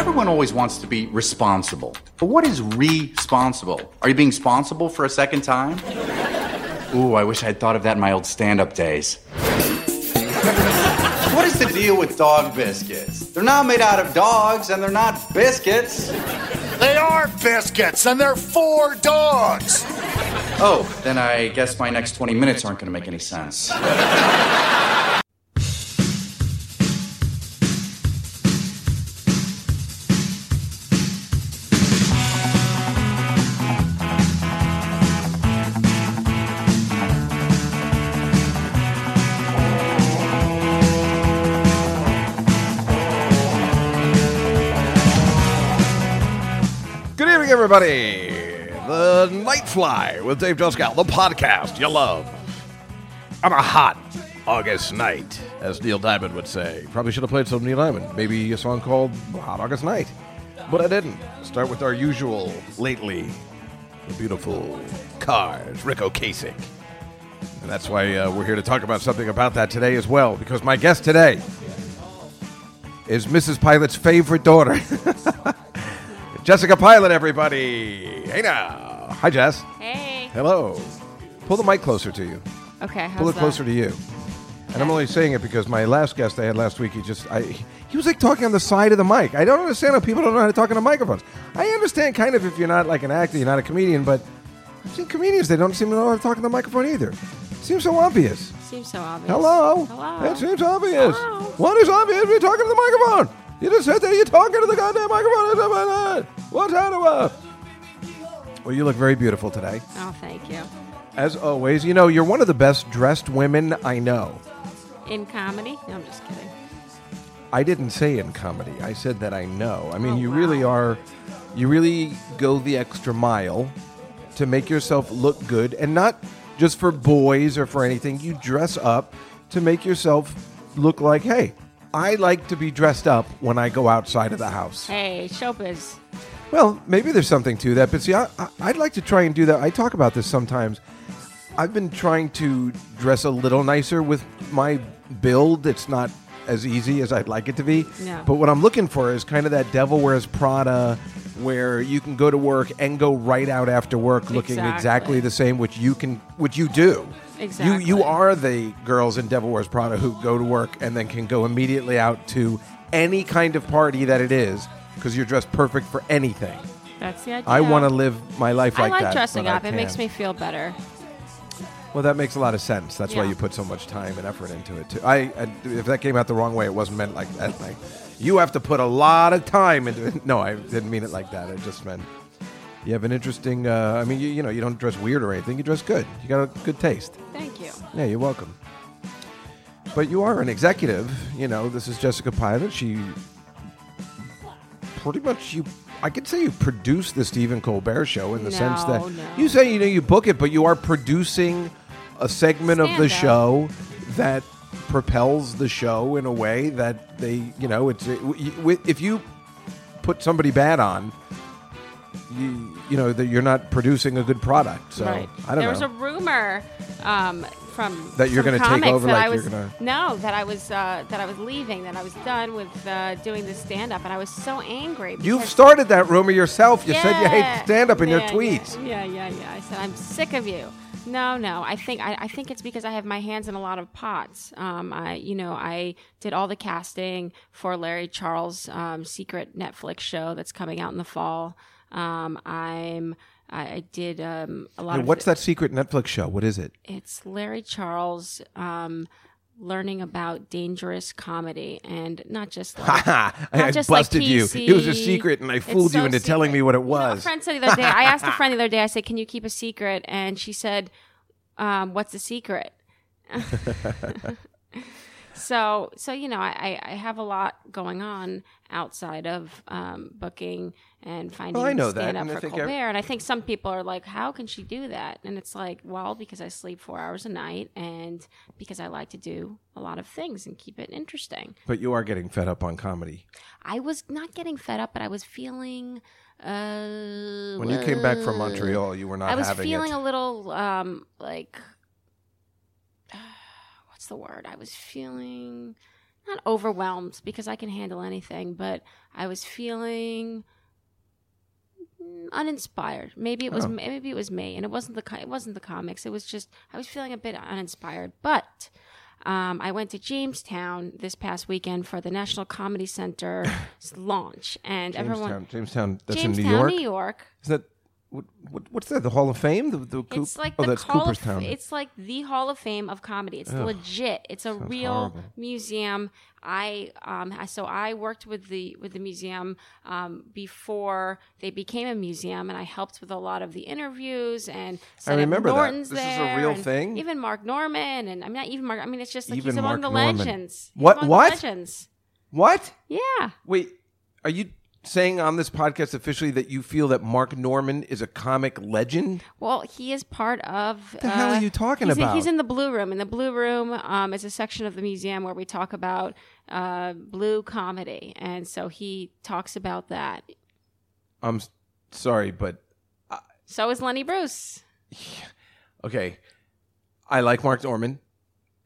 Everyone always wants to be responsible. But what is responsible? Are you being responsible for a second time? Ooh, I wish I'd thought of that in my old stand up days. what is the deal with dog biscuits? They're not made out of dogs and they're not biscuits. They are biscuits, and they're for dogs. Oh, then I guess my next 20 minutes aren't going to make any sense. Everybody. The Nightfly with Dave Juskow, the podcast you love. On a hot August night, as Neil Diamond would say. Probably should have played some Neil Diamond. Maybe a song called Hot August Night. But I didn't. Start with our usual lately. The beautiful cars, Ric Ocasek. And that's why uh, we're here to talk about something about that today as well, because my guest today is Mrs. Pilot's favorite daughter. Jessica Pilot, everybody. Hey now. Hi, Jess. Hey. Hello. Pull the mic closer to you. Okay. How's Pull it that? closer to you. And I'm only saying it because my last guest I had last week, he just, I, he was like talking on the side of the mic. I don't understand how people don't know how to talk the microphones. I understand kind of if you're not like an actor, you're not a comedian, but I've seen comedians, they don't seem to know how to talk on the microphone either. seems so obvious. Seems so obvious. Hello. Hello. It seems obvious. Hello. What is obvious? You're talking to the microphone. You just sit there, you're talking to the goddamn microphone. What's that about? Well, you look very beautiful today. Oh, thank you. As always, you know, you're one of the best dressed women I know. In comedy? No, I'm just kidding. I didn't say in comedy. I said that I know. I mean, Oh, you wow. really are, you really go the extra mile to make yourself look good and not just for boys or for anything. You dress up to make yourself look like, hey, I like to be dressed up when I go outside of the house. Hey, showbiz. Well, maybe there's something to that, but see, I, I'd like to try and do that. I talk about this sometimes. I've been trying to dress a little nicer with my build. It's not as easy as I'd like it to be. No. But what I'm looking for is kind of that Devil Wears Prada, where you can go to work and go right out after work looking exactly, Exactly. the same, which you can, which you do. You Exactly. you are the girls in Devil Wears Prada who go to work and then can go immediately out to any kind of party that it is because you're dressed perfect for anything. That's the idea. I want to live my life I like, like that. dressing up. It makes me feel better. Well, that makes a lot of sense. That's why you put so much time and effort into it too. I, I if that came out the wrong way, it wasn't meant like that. Like you have to put a lot of time into it. No, I didn't mean it like that. I just meant you have an interesting. Uh, I mean, you, you know, you don't dress weird or anything. You dress good. You got a good taste. Thank you. Yeah, you're welcome. But you are an executive. You know, this is Jessica Pilot. She pretty much you. I could say you produce the Stephen Colbert Show in the sense that No, no. you say you know you book it, but you are producing a segment of the Stand-up. show that propels the show in a way that they, you know, it's it, if you put somebody bad on, you you know that you're not producing a good product. So right. I don't know. there know. was a rumor um, from That you're gonna take comics over, that like I you're was gonna- no that I was uh, that I was leaving that I was done with uh, doing the stand up and I was so angry. You've started that rumor yourself. You said you hate Yeah. stand up in your tweets. Yeah, yeah, yeah, yeah. I said I'm sick of you. No, no. I think I, I think it's because I have my hands in a lot of pots. Um, I, you know, I did all the casting for Larry Charles' um, secret Netflix show that's coming out in the fall. Um, I'm I, I did um, a lot of. what's that secret Netflix show? What is it? It's Larry Charles. Um, learning about dangerous comedy and not just like, Haha, I not just like busted you. It was a secret, and I fooled you so into telling me what it You know, a was. friend said the other day. I asked a friend the other day. I said, "Can you keep a secret?" And she said, um, "What's the secret?" so, so you know, I, I I have a lot going on outside of um, booking and finding Well, I know that, stand up and I for think Colbert. and I think some people are like, "How can she do that?" And it's like, well, because I sleep four hours a night, and because I like to do a lot of things and keep it interesting. But you are getting fed up on comedy. I was not getting fed up, but I was feeling. Uh, When you came back from Montreal, you were not I was having feeling it. a little um like what's the word? I was feeling not overwhelmed because I can handle anything, but I was feeling uninspired. Maybe it was maybe it was me, and it wasn't the it wasn't the comics. It was just I was feeling a bit uninspired. But um, I went to Jamestown this past weekend for the National Comedy Center launch, and everyone Jamestown, Jamestown. That's Jamestown, in New York. New York. Is that what, what, what's that? The Hall of Fame? The, the Coop- It's like oh, the that's Hall Cooperstown. Of, it's like the Hall of Fame of comedy. It's legit. It's a real horrible. museum. I um I- so I worked with the with the museum um, before they became a museum, and I helped with a lot of the interviews and. up remember that. Norton's This is a real thing? Even Mark Normand, and I mean not even Mark. I mean it's just like Even he's among Mark the Normand. legends. He's What- among the what? legends? what? Yeah. Wait, are you saying on this podcast officially that you feel that Mark Normand is a comic legend? Well, he is part of. the hell are you talking he's, about? He's in the blue room. In the blue room um, is a section of the museum where we talk about uh, blue comedy, and so he talks about that. I'm s- sorry, but So is Lenny Bruce. okay. I like Mark Normand.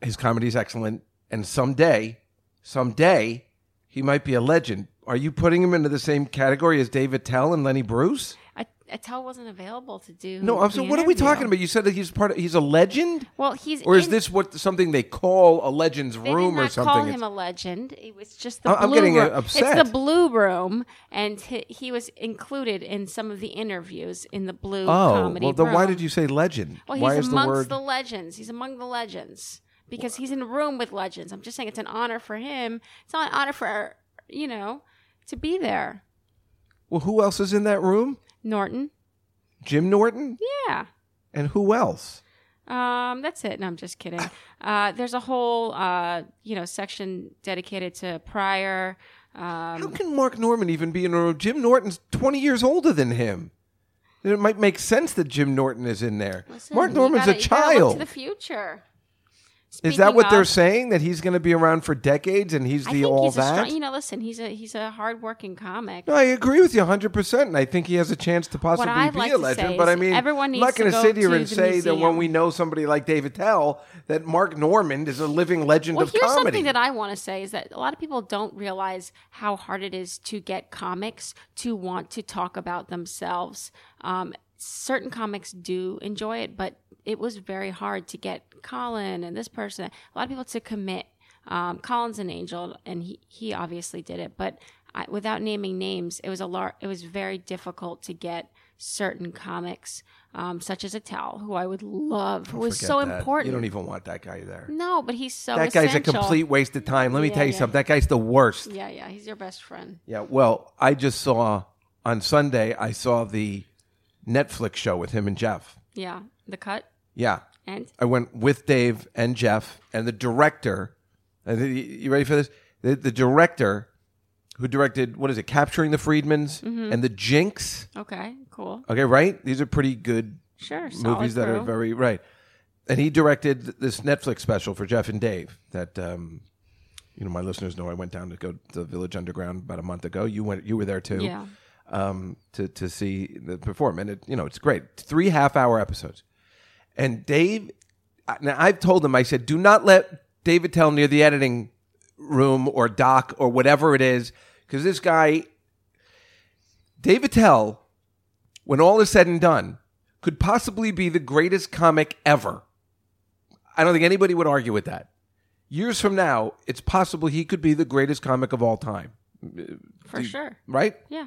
His comedy is excellent, and someday, someday, he might be a legend. Are you putting him into the same category as Dave Attell and Lenny Bruce? I, Attell wasn't available to do. No, I'm so. What are we interview. talking about? You said that he's part of. He's a legend, Well, he's or is in- this what something they call a legend's They room did not or something? call It's- him a legend. It was just the I- I'm blue getting, uh, room. upset. It's the blue room, and he, he was included in some of the interviews in the blue comedy. oh, comedy well, then why room. did you say legend? Well, why he's is the amongst word? the legends. He's among the legends because he's in a room with legends. I'm just saying it's an honor for him. It's not an honor for you know to be there. well, who else is in that room? Norton. Jim Norton, Yeah. and who else? Um, that's it. No, I'm just kidding. Uh, there's a whole uh, you know section dedicated to Pryor. Um, How can Mark Normand even be in a room? Jim Norton's 20 years older than him. It might make sense that Jim Norton is in there. listen, Mark Normand's gotta- a child. to the future. Is that Speaking what they're saying? That he's going to be around for decades and he's I the think all he's a that? strong. You know, listen, he's a he's a hardworking comic. No, I agree with you 100%. And I think he has a chance to possibly be like a to legend. But I mean, everyone I'm needs not to going go sit here and say that when we know somebody like Dave Attell, that Mark Normand is a living legend Well, of here's comedy. something that I want to say is that a lot of people don't realize how hard it is to get comics to want to talk about themselves. Um, certain comics do enjoy it, but it was very hard to get Colin and this person, a lot of people to commit. Um, Colin's an angel, and he, he obviously did it, but I, without naming names, it was a lar- It was very difficult to get certain comics, um, such as Attell, who I would love, who was so that. important. You don't even want that guy there. no, but he's so that guy's a complete waste of time. Let me Yeah, tell you yeah. something. That guy's the worst. Yeah, yeah, he's your best friend. Yeah, well, I just saw on Sunday. I saw the Netflix show with him and Jeff. Yeah, the cut Yeah, and I went with Dave and Jeff and the director. and the- You ready for this? The, the director who directed what is it? Capturing the Friedmans Mm-hmm. and the Jinx. okay, cool, Okay, right? These are pretty good sure. Movies that are very right. And he directed this Netflix special for Jeff and Dave. That um, you know, my listeners know I went down to go to the Village Underground about a month ago. You went, you were there too. yeah. Um, to to see the perform, and it you know it's great. Three half hour episodes, and Dave. Now I've told him I said do not let Dave Attell near the editing room or doc or whatever it is because this guy, Dave Attell, when all is said and done, could possibly be the greatest comic ever. I don't think anybody would argue with that. Years from now, it's possible he could be the greatest comic of all time, For sure. right? Yeah.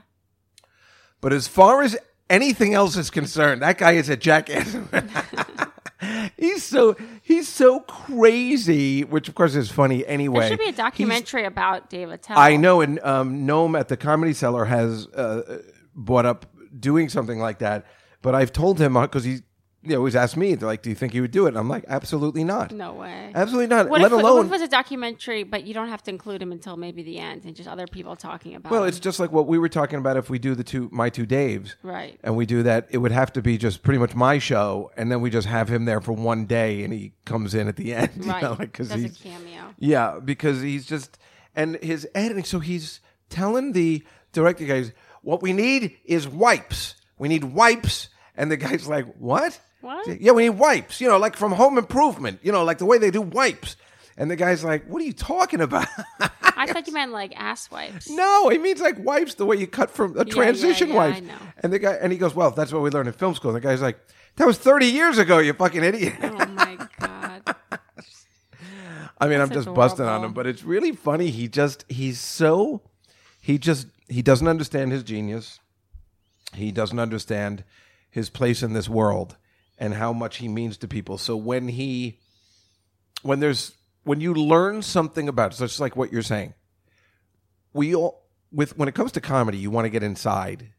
But as far as anything else is concerned, that guy is a jackass. he's so he's so crazy, which of course is funny anyway. There should be a He's- documentary about Dave Attell. I know, and um, Noam at the Comedy Cellar has uh, brought up doing something like that. But I've told him because he, he always ask me, they're like, "Do you think you would do it?" And I'm like, "Absolutely not. No way. Absolutely not. What Let if, alone." what if it was a documentary, but you don't have to include him until maybe the end, and just other people talking about? well, him? it's just like what we were talking about. If we do the two, my two Daves, right. and we do that, it would have to be just pretty much my show, and then we just have him there for one day, and he comes in at the end, you Right. know, like, 'cause Does a cameo. yeah, because he's just and his editing. So he's telling the director guys, "What we need is wipes. We need wipes." And the guy's like, "What? What? Yeah, we need wipes. You know, like from Home Improvement. You know, like the way they do wipes." And the guy's like, "What are you talking about?" I thought you meant like ass wipes. no, he means like wipes the way you cut from a yeah, transition yeah, wipes. I know. And the guy and he goes, "Well, that's what we learned in film school." And the guy's like, "That was 30 years ago, you fucking idiot." Oh my god. I mean, I'm That's just busting on him, but it's really funny. He just he's so he just he doesn't understand his genius. He doesn't understand his place in this world and how much he means to people. So when he when there's when you learn something about it, just like what you're saying, we all with when it comes to comedy, you want to get inside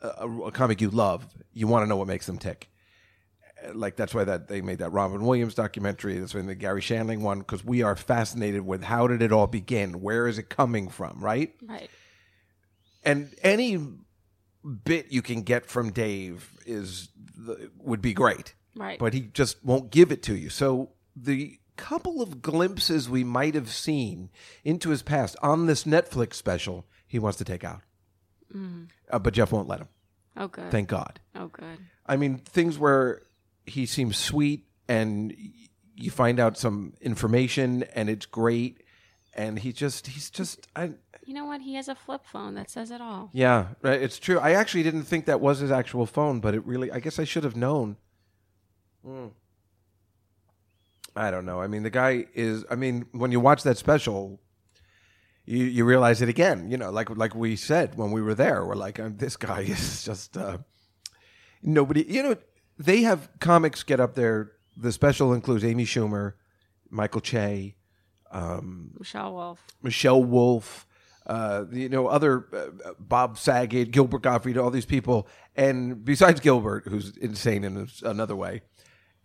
a, a comic you love. You want to know what makes them tick like that's why that they made that Robin Williams documentary. That's why the Garry Shandling one because we are fascinated with how did it all begin? Where is it coming from? Right? Right. And any bit you can get from Dave is the, would be great, Right. but he just won't give it to you. So the couple of glimpses we might have seen into his past on this Netflix special, he wants to take out. Uh, but Jeff won't let him. oh good. Thank God. oh good. I mean, things where he seems sweet and you find out some information and it's great. And he just, he's just, I, You know what? He has a flip phone that says it all. yeah, right, it's true. I actually didn't think that was his actual phone, but it really, I guess I should have known. Mm. I don't know. I mean, the guy is, I mean, when you watch that special, you, you realize it again, you know, like, like we said when we were there, we're like, uh, this guy is just, uh, nobody, you know, they have comics get up there. The special includes Amy Schumer, Michael Che, Michelle Wolf. Michelle Wolf, uh, you know, other uh, Bob Saget, Gilbert Gottfried, all these people, and besides Gilbert, who's insane in another way,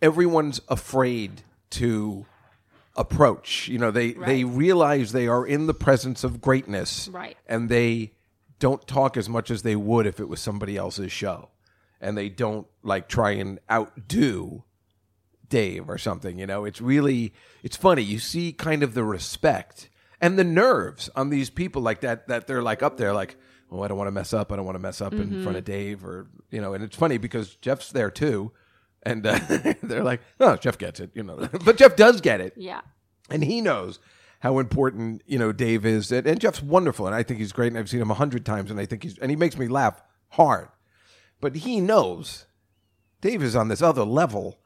everyone's afraid to approach. You know, they they realize they are in the presence of greatness, Right. And they don't talk as much as they would if it was somebody else's show, and they don't like try and outdo Dave or something. You know, it's really it's funny. You see kind of the respect and the nerves on these people like that. That they're like up there, like, oh, I don't want to mess up. I don't want to mess up in front of Dave, or you know. And it's funny because Jeff's there too, and uh, they're like, oh, Jeff gets it, you know. but Jeff does get it, Yeah. and he knows how important you know Dave is, and, and Jeff's wonderful, and I think he's great, and I've seen him a hundred times, and I think he's and he makes me laugh hard, but he knows Dave is on this other level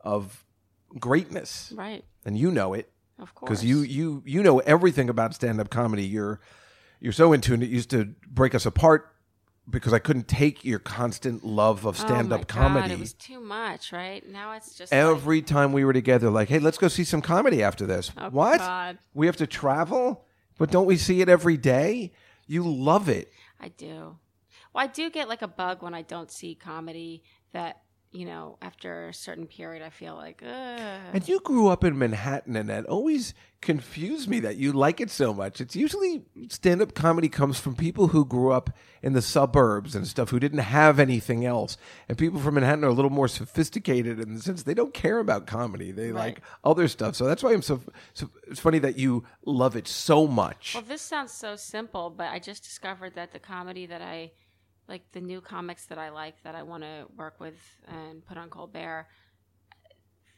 of greatness, Right. and you know it Of course. because you you you know everything about stand up comedy. You're you're so into tune. It used to break us apart because I couldn't take your constant love of stand oh up my comedy. God, it was too much, right? Now it's just like, Every time we were together, like, hey, let's go see some comedy after this. Oh, what? God. We have to travel, but don't we see it every day? You love it. I do. Well, I do get like a bug when I don't see comedy that, you know, after a certain period, I feel like, ugh. And you grew up in Manhattan, and that always confused me that you like it so much. It's usually stand up comedy comes from people who grew up in the suburbs and stuff who didn't have anything else. And people from Manhattan are a little more sophisticated in the sense they don't care about comedy, they like other stuff. So that's why I'm so, so. It's funny that you love it so much. Well, this sounds so simple, but I just discovered that the comedy that I like, the new comics that I like, that I want to work with and put on Colbert,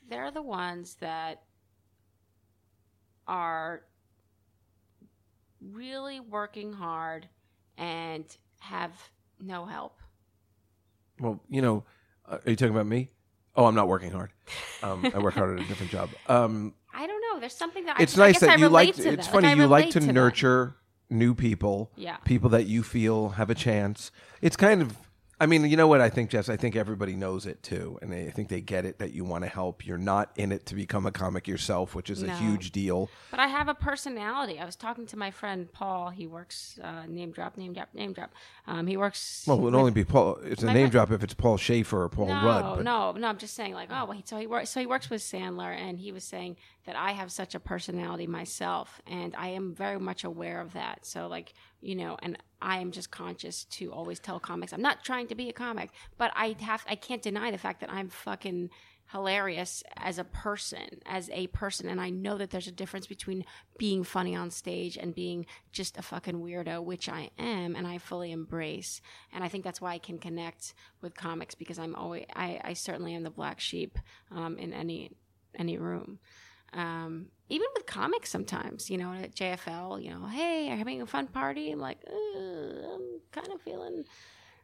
they're the ones that are really working hard and have no help. Well, you know, uh, are you talking about me? Oh, I'm not working hard. Um, I work hard at a different job. Um, I don't know. There's something that it's I, I nice guess that I you like. to It's funny I you like to, that. nurture new people. Yeah. people that you feel have a chance. It's kind of. I mean, you know what I think, Jess? I think everybody knows it too, and I think they get it that you want to help. You're not in it to become a comic yourself, which is a huge deal. But I have a personality. I was talking to my friend Paul. He works uh, name drop, name drop, name drop. Um, he works. Well, it would only be Paul. It's a name friend- drop if it's Paul Shaffer or Paul no, Rudd. But no, no. I'm just saying, like, oh, well, he, so he works. So he works with Sandler, and he was saying that I have such a personality myself, and I am very much aware of that. So, like, you know, and I am just conscious to always tell comics I'm not trying to be a comic, but I have I can't deny the fact that I'm fucking hilarious as a person, as a person, and I know that there's a difference between being funny on stage and being just a fucking weirdo, which I am, and I fully embrace. And I think that's why I can connect with comics because I'm always I, I certainly am the black sheep um, in any any room. Um, even with comics, sometimes you know at JFL, you know, hey, are you having a fun party? I'm like, "Uh, I'm kind of feeling.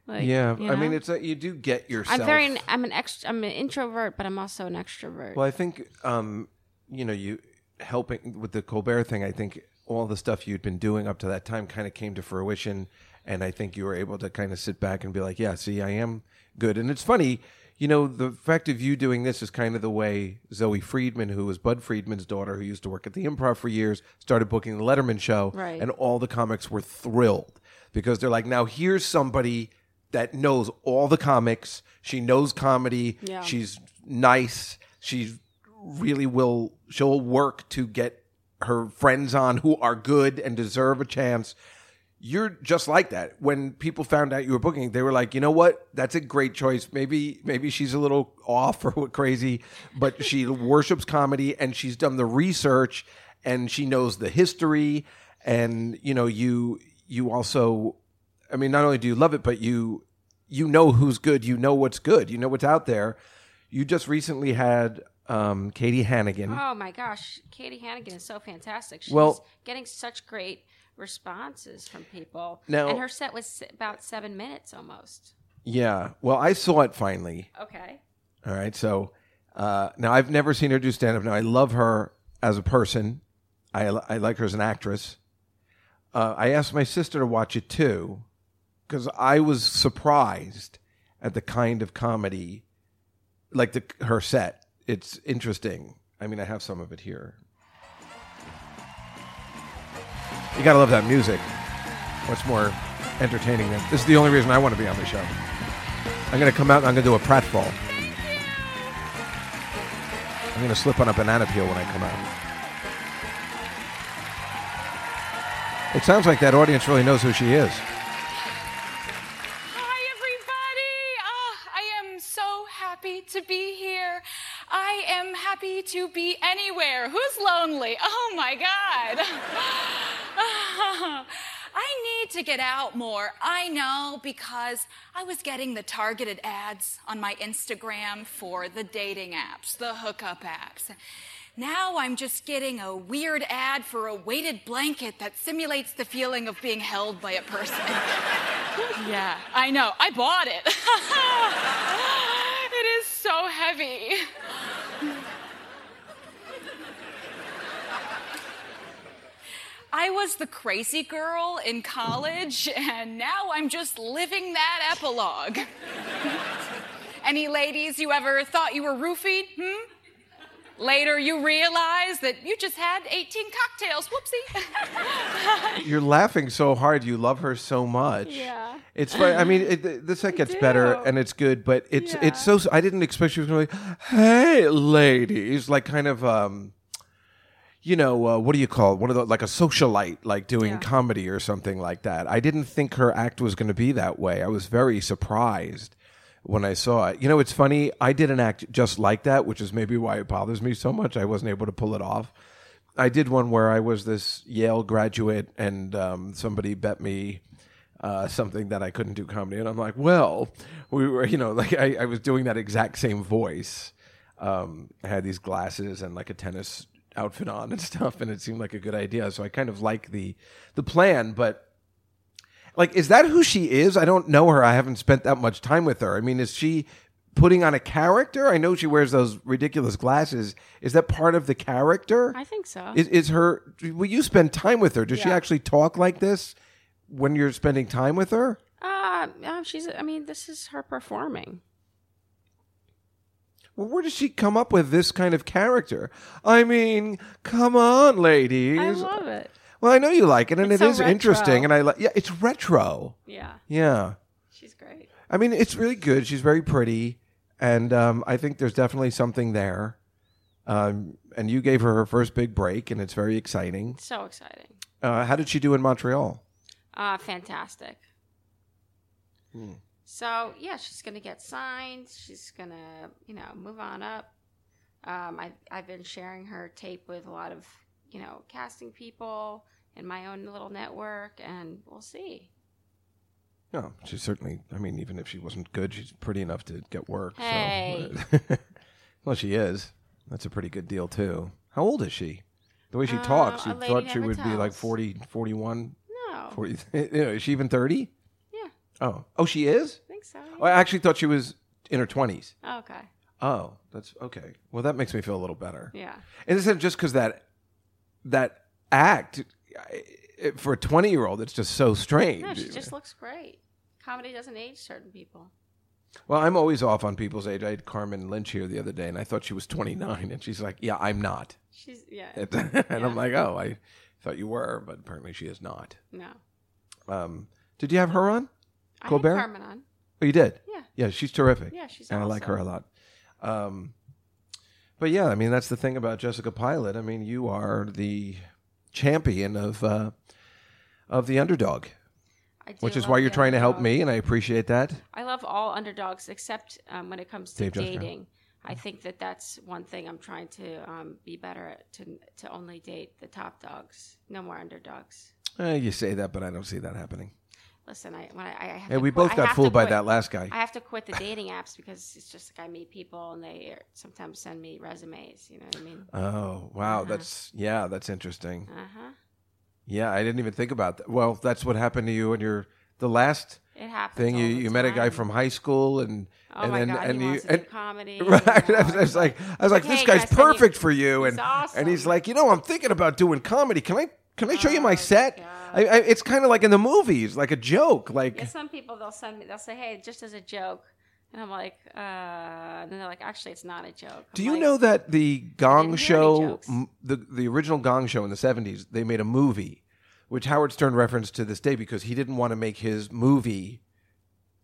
Like, yeah, you I mean, it's a, you do get yourself. I'm very. I'm an ext. I'm an introvert, but I'm also an extrovert. Well, I think um, you know you helping with the Colbert thing. I think all the stuff you'd been doing up to that time kind of came to fruition, and I think you were able to kind of sit back and be like, "Yeah, see, I am good." And it's funny, you know, the fact of you doing this is kind of the way Zoe Friedman, who was Budd Friedman's daughter, who used to work at the Improv for years, started booking the Letterman show, Right. and all the comics were thrilled because they're like, "Now here's somebody." That knows all the comics. She knows comedy. Yeah. She's nice. She really will. She'll work to get her friends on who are good and deserve a chance. You're just like that. When people found out you were booking, they were like, you know what? That's a great choice. Maybe maybe she's a little off or crazy, but she worships comedy and she's done the research and she knows the history. And you know, you you also I mean, not only do you love it, but you you know who's good. You know what's good. You know what's out there. You just recently had um, Katie Hannigan. oh my gosh, Katie Hannigan is so fantastic. She's Well- getting such great responses from people. Now- and her set was about seven minutes almost. Yeah. Well, I saw it finally. Okay. All right. So uh, now I've never seen her do stand up. Now I love her as a person. I, I like her as an actress. Uh, I asked my sister to watch it too because I was surprised at the kind of comedy, like the her set. It's interesting. I mean, I have some of it here. You gotta love that music. What's more entertaining than this? Is the only reason I want to be on the show. I'm gonna come out and I'm gonna do a pratfall. I'm gonna slip on a banana peel when I come out. It sounds like that audience really knows who she is. Hi, everybody. Ah, I am so happy to be here. I am happy to be anywhere. Who's lonely? Oh, my God. I need to get out more. I know because I was getting the targeted ads on my Instagram for the dating apps, the hookup apps. Now I'm just getting a weird ad for a weighted blanket that simulates the feeling of being held by a person. Yeah, I know. I bought it. it is so heavy. I was the crazy girl in college, and now I'm just living that epilogue. Any ladies you ever thought you were roofied? Hmm? Later, you realize that you just had 18 cocktails. Whoopsie. You're laughing so hard. You love her so much. Yeah. It's funny. I mean, it, the set gets better and it's good, but it's Yeah. it's so. I didn't expect she was going to be like, "Hey, ladies," like kind of um, you know, uh, what do you call it? One of the like a socialite, like doing Yeah. comedy or something like that. I didn't think her act was going to be that way. I was very surprised when I saw it. You know, it's funny. I did an act just like that, which is maybe why it bothers me so much. I wasn't able to pull it off. I did one where I was this Yale graduate, and um, somebody bet me uh, something that I couldn't do comedy, and I'm like, well, we were, you know, like I, I was doing that exact same voice. Um, I had these glasses and like a tennis outfit on and stuff, and it seemed like a good idea. So I kind of like the the plan, but like, is that who she is? I don't know her. I haven't spent that much time with her. I mean, is she putting on a character? I know she wears those ridiculous glasses. Is that part of the character? I think so. Is, is her? Will you spend time with her? Does she Yeah. actually talk like this when you're spending time with her? Uh, uh, she's. I mean, this is her performing. Well, where does she come up with this kind of character? I mean, come on, ladies. I love it. Well, I know you like it, and It's it so is interesting, and I like. Yeah, it's retro. Yeah, Yeah. she's great. I mean, it's really good. She's very pretty, and um, I think there's definitely something there. Um, and you gave her her first big break, and it's very exciting. So exciting. Uh, how did she do in Montreal? Uh, fantastic. Hmm. So yeah, she's gonna get signed. She's gonna, you know, move on up. Um, I I've been sharing her tape with a lot of, you know, casting people in my own little network, and we'll see. No, she's certainly. I mean, even if she wasn't good, she's pretty enough to get work. Hey. So. well, she is. That's a pretty good deal too. How old is she? The way she talks, you thought she would be like tells. 40, 41, No. 40. You know, is she even 30? Yeah, Oh. Oh, she is? I think so. Oh, I actually thought she was in her 20s. Oh, okay. Oh, that's okay. Well, that makes me feel a little better. Yeah. And it's not just because that that act it- for a 20 year old, it's just so strange. No, she just looks great. Comedy doesn't age certain people. Well, I'm always off on people's age. I had Carmen Lynch here the other day, and I thought she was 29, and she's like, "Yeah, I'm not." She's yeah. and I'm like, "Oh, I thought you were, but apparently she is not." no. Um, did you have her on? I Colbert? had Carmen on. Oh, you did. Yeah. Yeah, she's terrific. Yeah, she's and I like her a lot. Um, but yeah, I mean that's the thing about Jessica Pilot. I mean, you are the champion of uh, of the underdog, I do which is why you're trying to help me, and I appreciate that. I love all underdogs except um, when it comes to Dave dating. I think that that's one thing I'm trying to um, be better at to to only date the top dogs. No more underdogs. Eh, you say that, but I don't see that happening. Listen, I when I, I have Yeah, to we quit- both got fooled by that last guy. I have to quit the dating apps because it's just like I meet people and they sometimes send me resumes. You know what I mean? Oh wow, that's yeah, that's interesting. Uh huh. Yeah, I didn't even think about that. Well, that's what happened to you and your the last thing. You you met a guy from high school, and Oh and then god, and he you and, comedy. right. you know, I was, I was like, I was like, Hey, this guy's send you- perfect for you, and awesome. and he's like, you know, I'm thinking about doing comedy. Can I can I show you my Oh, set? God. I, I, it's kind of like in the movies, like a joke. Like Yeah, some people they'll send me. They'll say, "Hey, just as a joke," and I'm like, uh, and then they're like, "Actually, it's not a joke." Do I'm you like, know that the Gong Show, m- the the original Gong Show in the seventies, they made a movie, which Howard Stern referenced to this day because he didn't want to make his movie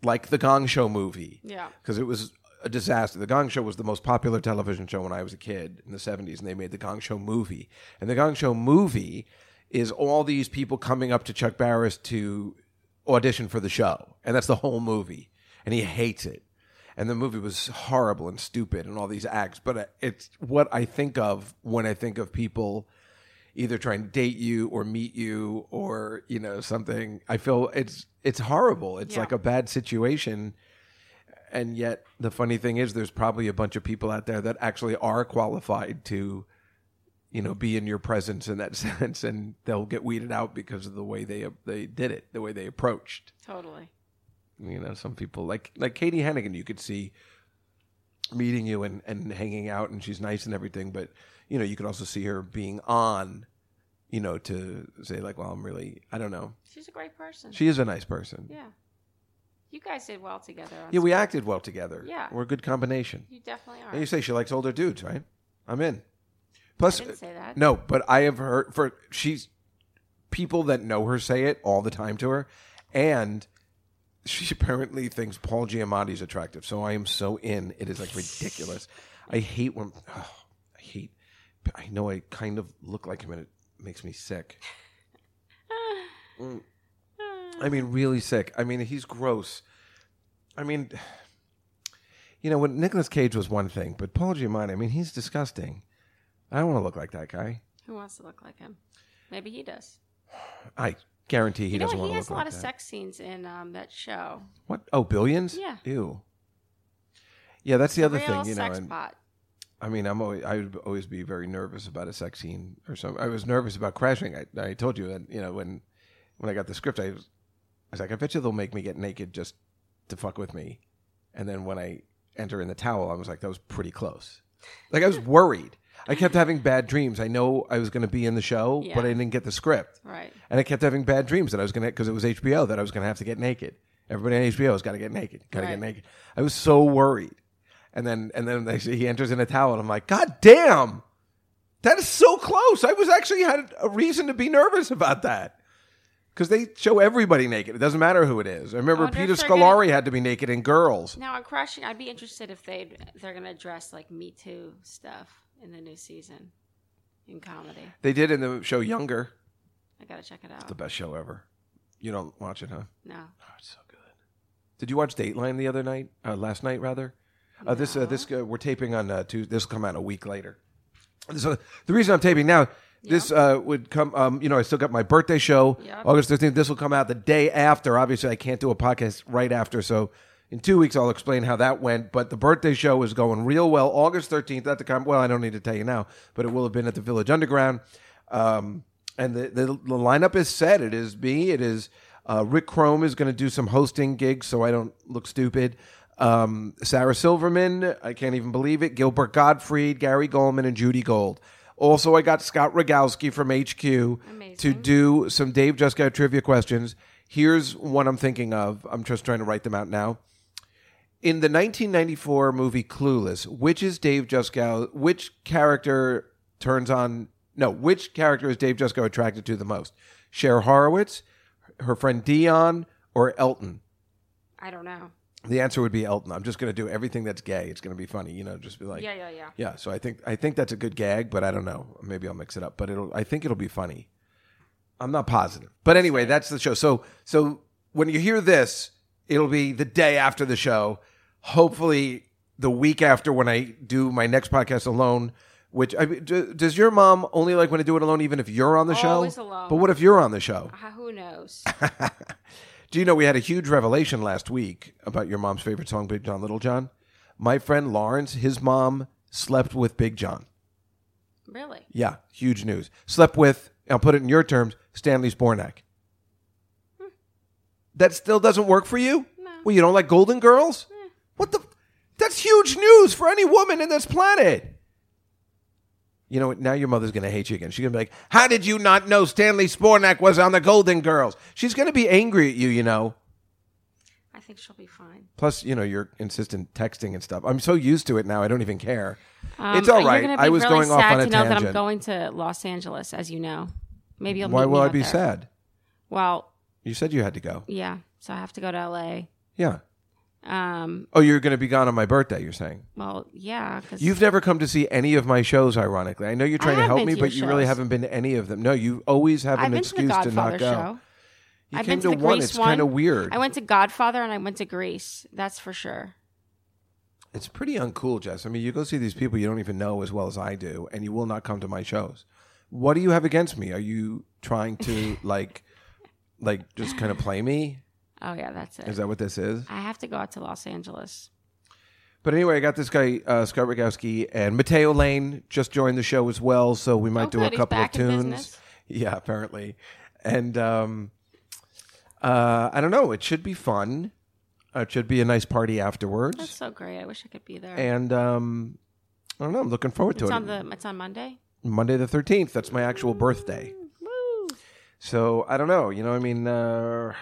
like the Gong Show movie. Yeah. because it was a disaster. The Gong Show was the most popular television show when I was a kid in the seventies, and they made the Gong Show movie. And the Gong Show movie is all these people coming up to Chuck Barris to audition for the show, and that's the whole movie. And he hates it. And the movie was horrible and stupid, and all these acts. But it's what I think of when I think of people either trying to date you or meet you or you know something. I feel it's it's horrible. It's Yeah. like a bad situation and yet the funny thing is there's probably a bunch of people out there that actually are qualified to you know be in your presence in that sense and they'll get weeded out because of the way they they did it the way they approached Totally. you know some people like like Katie Hannigan you could see meeting you and and hanging out and she's nice and everything but you know you could also see her being on you know to say like well I'm really I don't know She's a great person. she is a nice person yeah. You guys did well together. Yeah we screen. acted well together Yeah. we're a good combination You definitely are. And you say she likes older dudes, right? I'm in. Plus, I didn't say that. no, but I have heard for she's people that know her say it all the time to her, and she apparently thinks Paul Giamatti's attractive. So I am so in. It is like ridiculous. I hate when oh, I hate. I know I kind of look like him, and it makes me sick. Mm. I mean, really sick. I mean, he's gross. I mean, you know, when Nicolas Cage was one thing, but Paul Giamatti, I mean, he's disgusting. I don't want to look like that guy. Who wants to look like him? Maybe he does. I guarantee he you know doesn't what? want He to look like that. He has a lot of that. sex scenes in um, that show. What? Oh, billions? Yeah. Ew. Yeah, that's the other Real thing, you know. sex And, pot. I mean, I'm always, I would always be very nervous about a sex scene or something. I was nervous about crashing. I, I told you that, you know, when when I got the script, I was, I was like, I bet you they'll make me get naked just to fuck with me. And then when I enter in the towel, I was like, that was pretty close. Like I was worried. I kept having bad dreams. I know I was going to be in the show, Yeah. but I didn't get the script. Right. And I kept having bad dreams that I was going to, because it was HBO, that I was going to have to get naked. Everybody on HBO has got to get naked. Got to get Right. naked. I was so worried. And then, and then they say he enters in a towel, and I'm like, God damn, that is so close. I was actually had a reason to be nervous about that because they show everybody naked. It doesn't matter who it is. I remember oh, if Peter they're Scolari had to be naked in Girls. Now on Crashing, I'd be interested if they they're gonna address like Me Too stuff in the new season in comedy. They did in the show Younger, I gotta check it out. the best show ever. You don't watch it, huh? No. Oh, it's so good. Did you watch Dateline the other night? Uh, last night, rather. Uh, this uh, this uh, we're taping on uh, Tuesday. This will come out a week later. So the reason I'm taping now, this uh, would come. Um, you know, I still got my birthday show, Yep. August 13th. This will come out the day after. Obviously, I can't do a podcast right after, so In two weeks, I'll explain how that went. But the birthday show is going real well. August 13th at the com. Well, I don't need to tell you now, but it will have been at the Village Underground. Um, and the, the, the lineup is set. It is me. It is uh, Rick Crom is going to do some hosting gigs so I don't look stupid. Um, Sarah Silverman, I can't even believe it. Gilbert Gottfried, Gary Gulman, and Judy Gold. Also, I got Scott Rogowski from HQ to do some Dave Juskow trivia questions. Here's one I'm thinking of. I'm just trying to write them out now. In the 1994 movie Clueless, which is Dave Juskow? Which character turns on? No, which character is Dave Juskow attracted to the most? Cher Horowitz, her friend Dionne, or Elton? I don't know. The answer would be Elton. I'm just going to do everything that's gay. It's going to be funny, you know. Just be like, Yeah, yeah, yeah. yeah. So I think I think that's a good gag, but I don't know. Maybe I'll mix it up, but it'll. I think it'll be funny. I'm not positive, but anyway, that's the show. So so when you hear this, it'll be the day after the show. Hopefully, the week after when I do my next podcast alone. Which I, do- does your mom only like when I do it alone, even if you're on the show? Always alone. But what if you're on the show? Uh, who knows? Do you know we had a huge revelation last week about your mom's favorite song, Big John Little John? My friend Lawrence, his mom slept with Big John. really? Yeah, huge news. Slept with, I'll put it in your terms, Stanley Zbornak. That still doesn't work for you? No. Well, you don't like Golden Girls? What the? That's huge news for any woman in this planet. You know what? Now your mother's going to hate you again. She's going to be like, How did you not know Stanley Zbornak was on the Golden Girls? She's going to be angry at you, you know. I think she'll be fine. Plus, you know, your insistent texting and stuff. I'm so used to it now, I don't even care. Um, it's all right. I was really going off on a to know that I'm going to Los Angeles, as you know. Maybe you'll. Why will I be there. sad? Well, You said you had to go. yeah. So I have to go to LA. Yeah. Um. Oh, you're going to be gone on my birthday, you're saying? Well, yeah. Because You've never come to see any of my shows, ironically. I know you're trying to have help been me, to but you really shows. haven't been to any of them. No, you always have I've an been to the excuse to, Godfather not go. show. You I've came been to, the one. Grease It's one. kind of weird. I went to Godfather and I went to Grease. That's for sure. It's pretty uncool, Jess. I mean, you go see these people you don't even know as well as I do, and you will not come to my shows. What do you have against me? Are you trying to like, like, just kind of play me? Oh yeah, that's it. Is that what this is? I have to go out to Los Angeles. But anyway, I got this guy uh, Scott Rogowski and Mateo Lane just joined the show as well, so we might Oh, do good. a He's couple of back in tunes. business. Yeah, apparently, and um, uh, I don't know. It should be fun. Uh, it should be a nice party afterwards, That's so great. I wish I could be there. and um, I don't know. I'm looking forward to it's it. on the. It's on Monday. Monday the 13th. That's my actual birthday. So I don't know. You know, I mean, uh,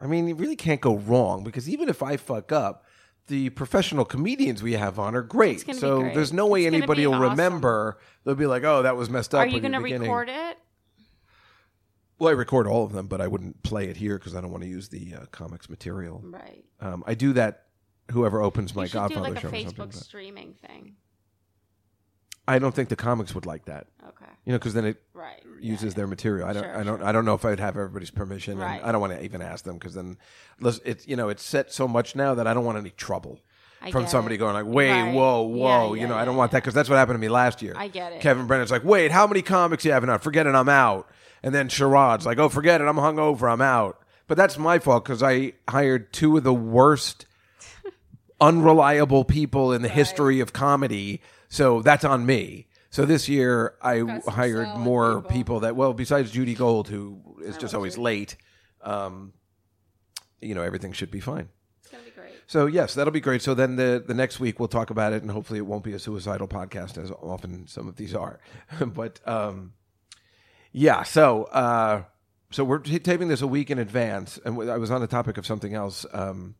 I mean, you really can't go wrong because even if I fuck up, the professional comedians we have on are great. So great. there's no way It's anybody will awesome. remember. They'll be like, "Oh, that was messed up." Are you going to record it? Well, I record all of them, but I wouldn't play it here because I don't want to use the uh, comics material. Right. Um, I do that. Whoever opens my you should do Godfather like show a something. Facebook streaming thing. I don't think the comics would like that. Okay. You know, because then it Right. uses their material. I don't. Sure, I don't. sure. I don't know if I'd have everybody's permission. and Right. I don't want to even ask them because then, it's you know, it's set so much now that I don't want any trouble I from somebody it. going like, "Wait, Right. whoa, whoa," yeah, you know, I don't want that because that's what happened to me last year. I get it. Kevin Brennan's like, "Wait, how many comics you have out? Forget it, I'm out." And then Sherrod's like, "Oh, forget it, I'm hungover, I'm out." But that's my fault because I hired two of the worst, unreliable people in the history of comedy. So that's on me. So this year I some hired solid more people. people that well, besides Judy Gold, who is just always late. Um, you know, everything should be fine. It's to be great. So yes, that'll be great. So then the the next week we'll talk about it, and hopefully it won't be a suicidal podcast as often some of these are. but um, yeah, so uh, so we're t- taping this a week in advance, and w- I was on the topic of something else um,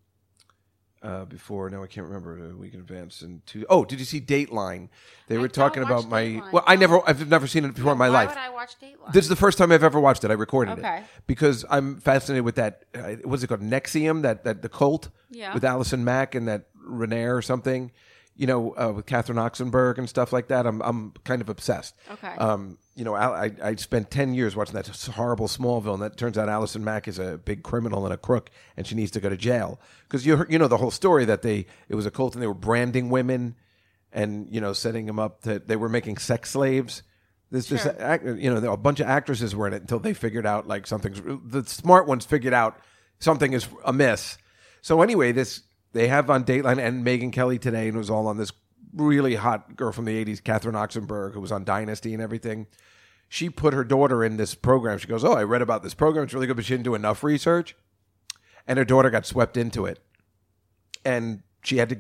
uh, before. Now I can't remember a week in advance. And two, oh, did you see Dateline? They were talking about my. Dateline. Well, I never, I've never seen it before in my Why life. would I watch Dateline? This is the first time I've ever watched it. I recorded Okay. it because I'm fascinated with that. Uh, what's it called? NXIVM, that that the cult Yeah. with Allison Mack and that Raniere or something. You know, uh, with Catherine Oxenberg and stuff like that. I'm I'm kind of obsessed. Okay. Um, you know, I I spent ten years watching that horrible Smallville, and that turns out Allison Mack is a big criminal and a crook, and she needs to go to jail because you heard- you know the whole story that they it was a cult and they were branding women and you know setting them up that they were making sex slaves. This, this, Sure. act, you know, a bunch of actresses were in it until they figured out like something's. The smart ones figured out something is amiss. So anyway, this they have on Dateline and Megyn Kelly today, and it was all on this really hot girl from the '80s, Catherine Oxenberg, who was on Dynasty and everything. She put her daughter in this program. She goes, "Oh, I read about this program. It's really good, but she didn't do enough research." And her daughter got swept into it, and she had to.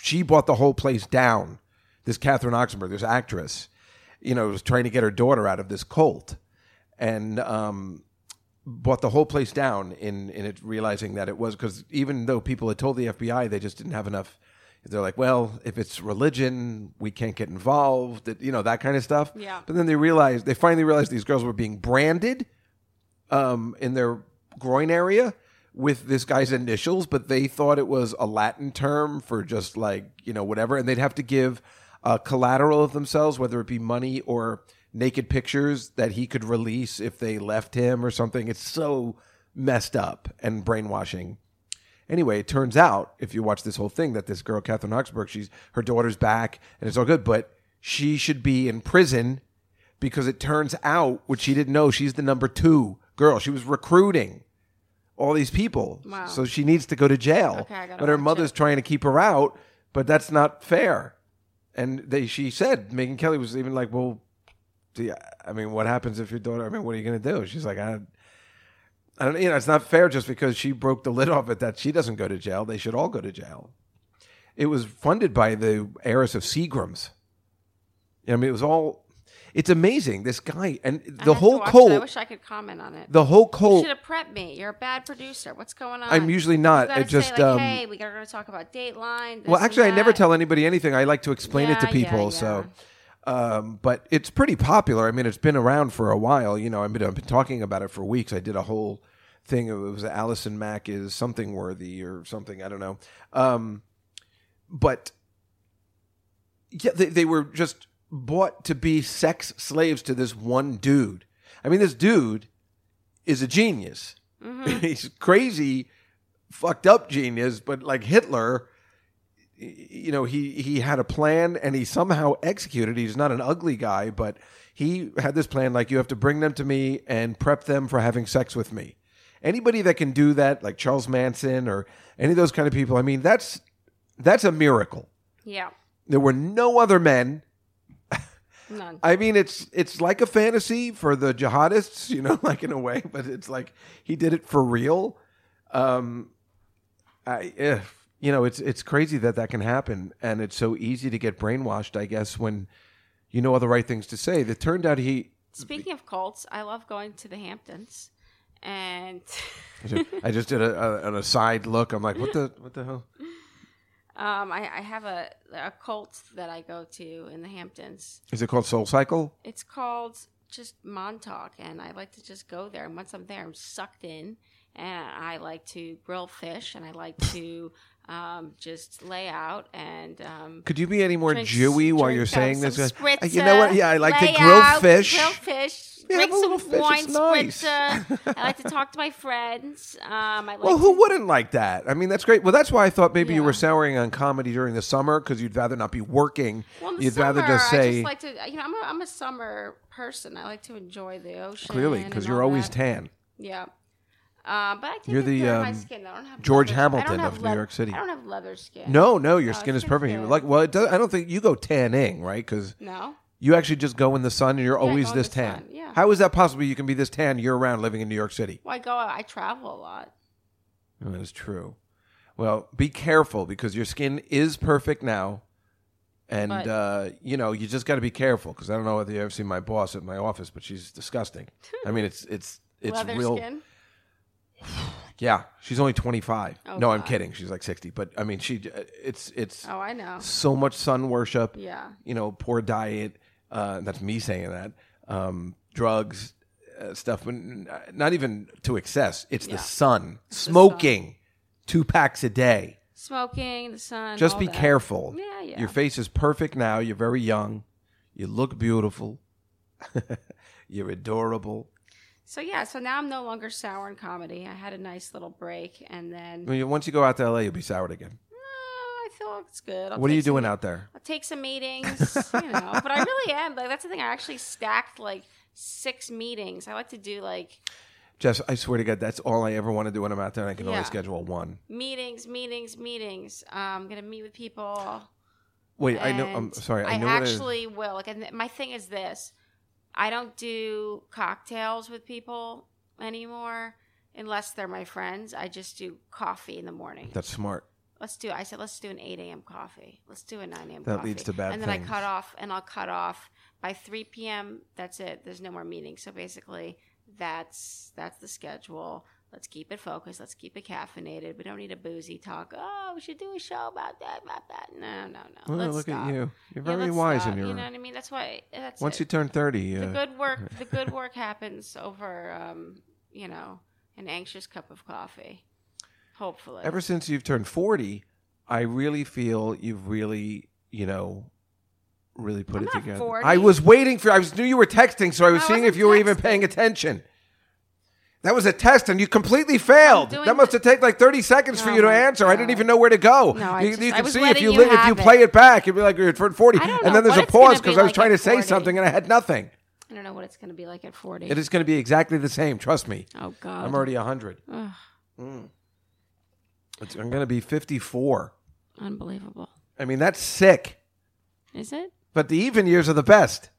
She bought the whole place down. This Catherine Oxenberg, this actress, you know, was trying to get her daughter out of this cult, and um, bought the whole place down in in it realizing that it was because even though people had told the FBI, they just didn't have enough. They're like, well, if it's religion, we can't get involved. that- You know that kind of stuff. Yeah. But then they realized they finally realized these girls were being branded um, in their groin area with this guy's initials, but they thought it was a Latin term for just like you know whatever, and they'd have to give uh, collateral of themselves, whether it be money or naked pictures that he could release if they left him or something. It's so messed up and brainwashing. Anyway, it turns out if you watch this whole thing that this girl Catherine Oxenberg, she's her daughter's back and it's all good, but she should be in prison because it turns out, which she didn't know, she's the number two girl. She was recruiting all these people. Wow. So she needs to go to jail. Okay, but her mother's it. trying to keep her out, but that's not fair. And they, she said, Megyn Kelly was even like, well, you- I mean, what happens if your daughter, I mean, what are you going to do? She's like, I, I don't, you know, it's not fair just because she broke the lid off it that she doesn't go to jail. They should all go to jail. It was funded by the heiress of Seagram's. I mean, it was all. It's amazing. This guy and I the whole cult. I wish I could comment on it. The whole you should have prepped me. You're a bad producer. What's going on? I'm usually not. It just, say, like, um, hey, we gotta talk about Dateline. Well, actually, I never tell anybody anything. I like to explain it to Yeah, yeah, people. So, um, but it's pretty popular. I mean, it's been around for a while. You know, I've been, I've been talking about it for weeks. I did a whole thing. It was Allison Mack is something worthy or something. I don't know. Um, but yeah, they, they were just bought to be sex slaves to this one dude. I mean, this dude is a genius. He's crazy, fucked up genius, but like Hitler, you know, he he had a plan and he somehow executed. He's not an ugly guy, but he had this plan like you have to bring them to me and prep them for having sex with me. Anybody that can do that, like Charles Manson or any of those kind of people, I mean, that's that's a miracle. Yeah, There were no other men. none. I mean, it's it's like a fantasy for the jihadists, you know, like in a way, but it's like he did it for real. Um, I, eh, you know, it's it's crazy that that can happen, and it's so easy to get brainwashed. I guess when you know all the right things to say. That turned out he. Speaking of cults, I love going to the Hamptons, and I just did a, a, an aside look. I'm like, what the what the hell? um, I, I have a a cult that I go to in the Hamptons. Is it called Soul Cycle? It's called just Montauk, and I like to just go there. And once I'm there, I'm sucked in, and I like to grill fish, and I like to um, just lay out and. Um, Could you be any more drink- Jewy while you're saying this? spritzer, you know what? Yeah, I like to grill out, fish. Grill fish. Yeah, drink have a little some fish, wine nice. spritzer. I like to talk to my friends. Um, I like Well, to- who wouldn't like that? I mean, that's great. Well, that's why I thought maybe you were souring on comedy during the summer because you'd rather not be working. Well, you'd summer, rather just I say just like to, you know, I'm a, I'm a summer person. I like to enjoy the ocean. clearly because you're always that. tan. Yeah. Uh, but I take You're the, my um, skin. I don't have George leather- Hamilton of New York City. I don't have leather skin. No, no, your No, skin is skin's perfect. Good. like well, it does, I don't think you go tanning, right? Because No. you actually just go in the sun and you're I always go in this the tan. sun, yeah. How is that possible? You can be this tan year round living in New York City. Well, I go. I travel a lot. That is true. Well, be careful because your skin is perfect now. And, But- uh, you know, you just got to be careful because I don't know whether you ever seen my boss at my office, but she's disgusting. I mean, it's, it's, it's leather real. skin. Yeah. She's only 25. Oh, no, I'm God. kidding. She's like 60. But I mean, she, it's, it's Oh, I know. so much sun worship. Yeah. You know, poor diet. Uh, that's me saying that. Um, drugs, uh, stuff, but n- not even to excess. It's Yeah. the sun. Smoking, two packs a day. Smoking, the sun. Just all be that. careful. Yeah, yeah. Your face is perfect now. You're very young. You look beautiful. You're adorable. So yeah, so now I'm no longer sour in comedy. I had a nice little break, and then I mean, once you go out to LA, you'll be soured again. uh, I feel it's good. I'll What are you some- doing out there? I'll take some meetings, you know. But I really am like that's the thing. I actually stacked like six meetings. I like to do like Jess, I swear to God, that's all I ever want to do when I'm out there. and I can only schedule one. Meetings, meetings, meetings. Um, I'm gonna meet with people. Wait, I know. I'm sorry. I I know. what it is. actually will. Like, and my thing is this: I don't do cocktails with people anymore unless they're my friends. I just do coffee in the morning. That's smart. Let's do. I said let's do an eight a.m. coffee. Let's do a nine a.m. That coffee. leads to bad And then things. I cut off, and I'll cut off by three p.m. That's it. There's no more meetings. So basically, that's that's the schedule. Let's keep it focused. Let's keep it caffeinated. We don't need a boozy talk. Oh, we should do a show about that, about that. No, no, no. Let's look stop. at you. You're very let's wise stop. in your. You know what I mean? That's why. That's Once it. you turn thirty, the uh, good work. The good work happens over, um, you know, an anxious cup of coffee. Hopefully. ever since you've turned 40, I really feel you've really, you know, really put I'm it together. 40. I was waiting for I was knew you were texting, so I was I seeing if you were even paying attention. That was a test, and you completely failed. That must have taken like thirty seconds for Oh you to my answer. I didn't God. even know where to go. No, I you, just- you I can was see if letting you you li- if you have play it. back, you'd be like you're at forty, I don't and know then there's what a it's gonna pause be because I was like trying to at say 40. something and I had nothing. I don't know what it's going to be like at 40. It is going to be exactly the same. Trust me. Oh, God. I'm already hundred. Ugh, mm. I'm going to be fifty-four. unbelievable. I mean, that's sick. Is it? But the even years are the best.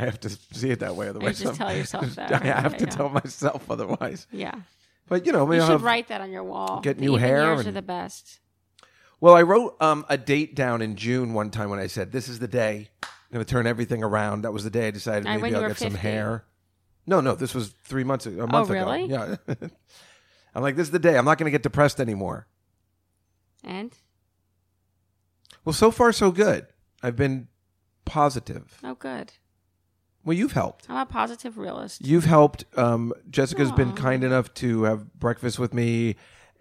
I have to see it that way, otherwise just I'm- tell yourself that, I right? have to Yeah. tell myself otherwise. Yeah. But you know, You should have- write that on your wall. get new hair years are and- the best. Well, I wrote um, a date down in June one time when I said, "This is the day I'm going to turn everything around." That was the day I decided Uh, maybe I'll get some hair. No, no, this was three months ago, a month ago. Oh, really? Yeah. I'm like, this is the day. I'm not going to get depressed anymore. And? Well, so far so good. I've been positive. Oh, good. Well, you've helped. I'm a positive realist. You've helped. Um, Jessica's been Aw. kind enough to have breakfast with me,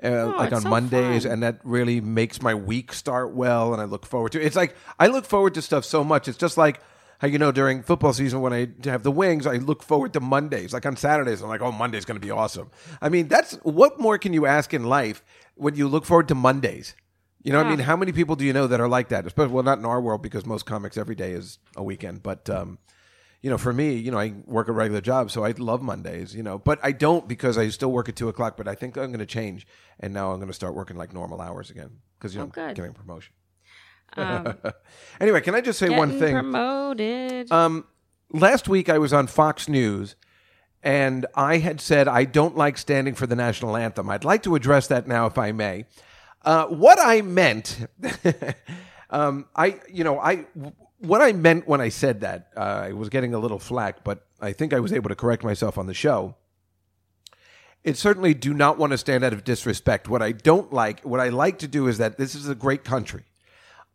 uh, like it's on so Mondays, fun. and that really makes my week start well. And I look forward to. It's like I look forward to stuff so much. It's just like how you know during football season when I have the wings, I look forward to Mondays. Like on Saturdays, I'm like, oh, Monday's going to be awesome. I mean, that's what more can you ask in life when you look forward to Mondays? You know, what I Yeah. mean, how many people do you know that are like that? Especially, well, not in our world because most comics every day is a weekend, but. um you know, for me, you know, I work a regular job, so I love Mondays, you know, but I don't because I still work at two o'clock. But I think I'm going to change, and now I'm going to start working like normal hours again because you know, Oh. I'm getting a promotion. Um, Anyway, can I just say one thing? promoted. Um, last week I was on Fox News, and I had said I don't like standing for the national anthem. I'd like to address that now, if I may. Uh, what I meant, um, I you know I what I meant when I said that uh, I was getting a little flack, but I think I was able to correct myself on the show. It certainly do not want to stand out of disrespect. What I don't like, what I like to do is that this is a great country.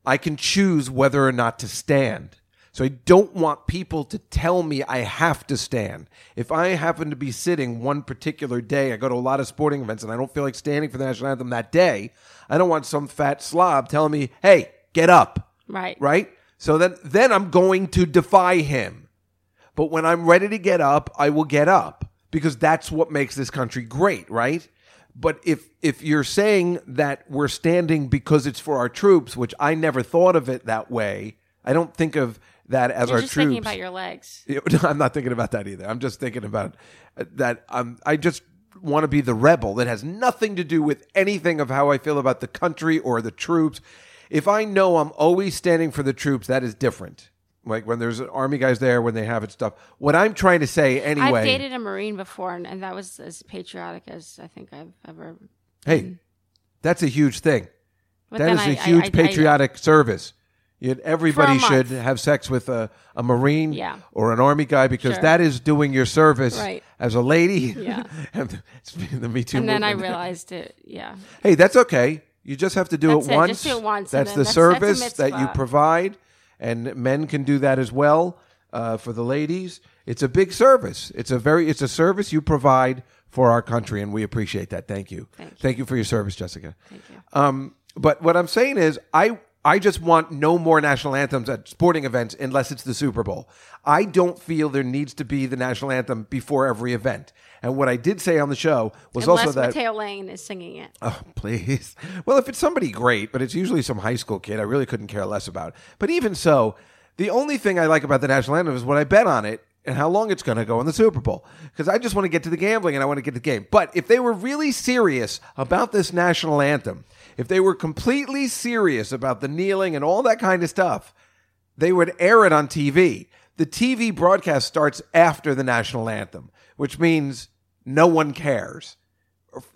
I can choose whether or not to stand. So I don't want people to tell me I have to stand. If I happen to be sitting one particular day, I go to a lot of sporting events and I don't feel like standing for the national anthem that day, I don't want some fat slob telling me, hey, get up. right. Right? So then, then I'm going to defy him. But when I'm ready to get up, I will get up because that's what makes this country great, right? But if if you're saying that we're standing because it's for our troops, which I never thought of it that way, I don't think of that as You're our just troops. thinking about your legs. I'm not thinking about that either. I'm just thinking about uh, that. Um, I just want to be the rebel that has nothing to do with anything of how I feel about the country or the troops. If I know I'm always standing for the troops, that is different. Like when there's army guys there, when they have it stuff. What I'm trying to say anyway. I've dated a Marine before, and, and that was as patriotic as I think I've ever. hey, that's a huge thing. But That is I- a huge I- I- patriotic service. Everybody should have sex with a, a marine Yeah. or an army guy because Sure. that is doing your service Right. as a lady. Yeah. and it's the Me Too and then I realized it. Yeah. hey, that's okay. You just have to do That's it it. once. Just do it once, That's the that's- that's service that you provide, and men can do that as well uh, for the ladies. It's a big service. It's a very it's a service you provide for our country, and we appreciate that. Thank you. Thank you. for your service, Jessica. Thank you. Um, but what I'm saying is, I I just want no more national anthems at sporting events unless it's the Super Bowl. I don't feel there needs to be the national anthem before every event. And what I did say on the show was Unless also that Matteo Lane is singing it. Oh, please. Well, if it's somebody great, but it's usually some high school kid, I really couldn't care less about. But even so, the only thing I like about the national anthem is when I bet on it, and how long it's going to go in the Super Bowl because I just want to get to the gambling and I want to get to the game. But if they were really serious about this national anthem, if they were completely serious about the kneeling and all that kind of stuff, they would air it on TV. The TV broadcast starts after the national anthem, which means no one cares.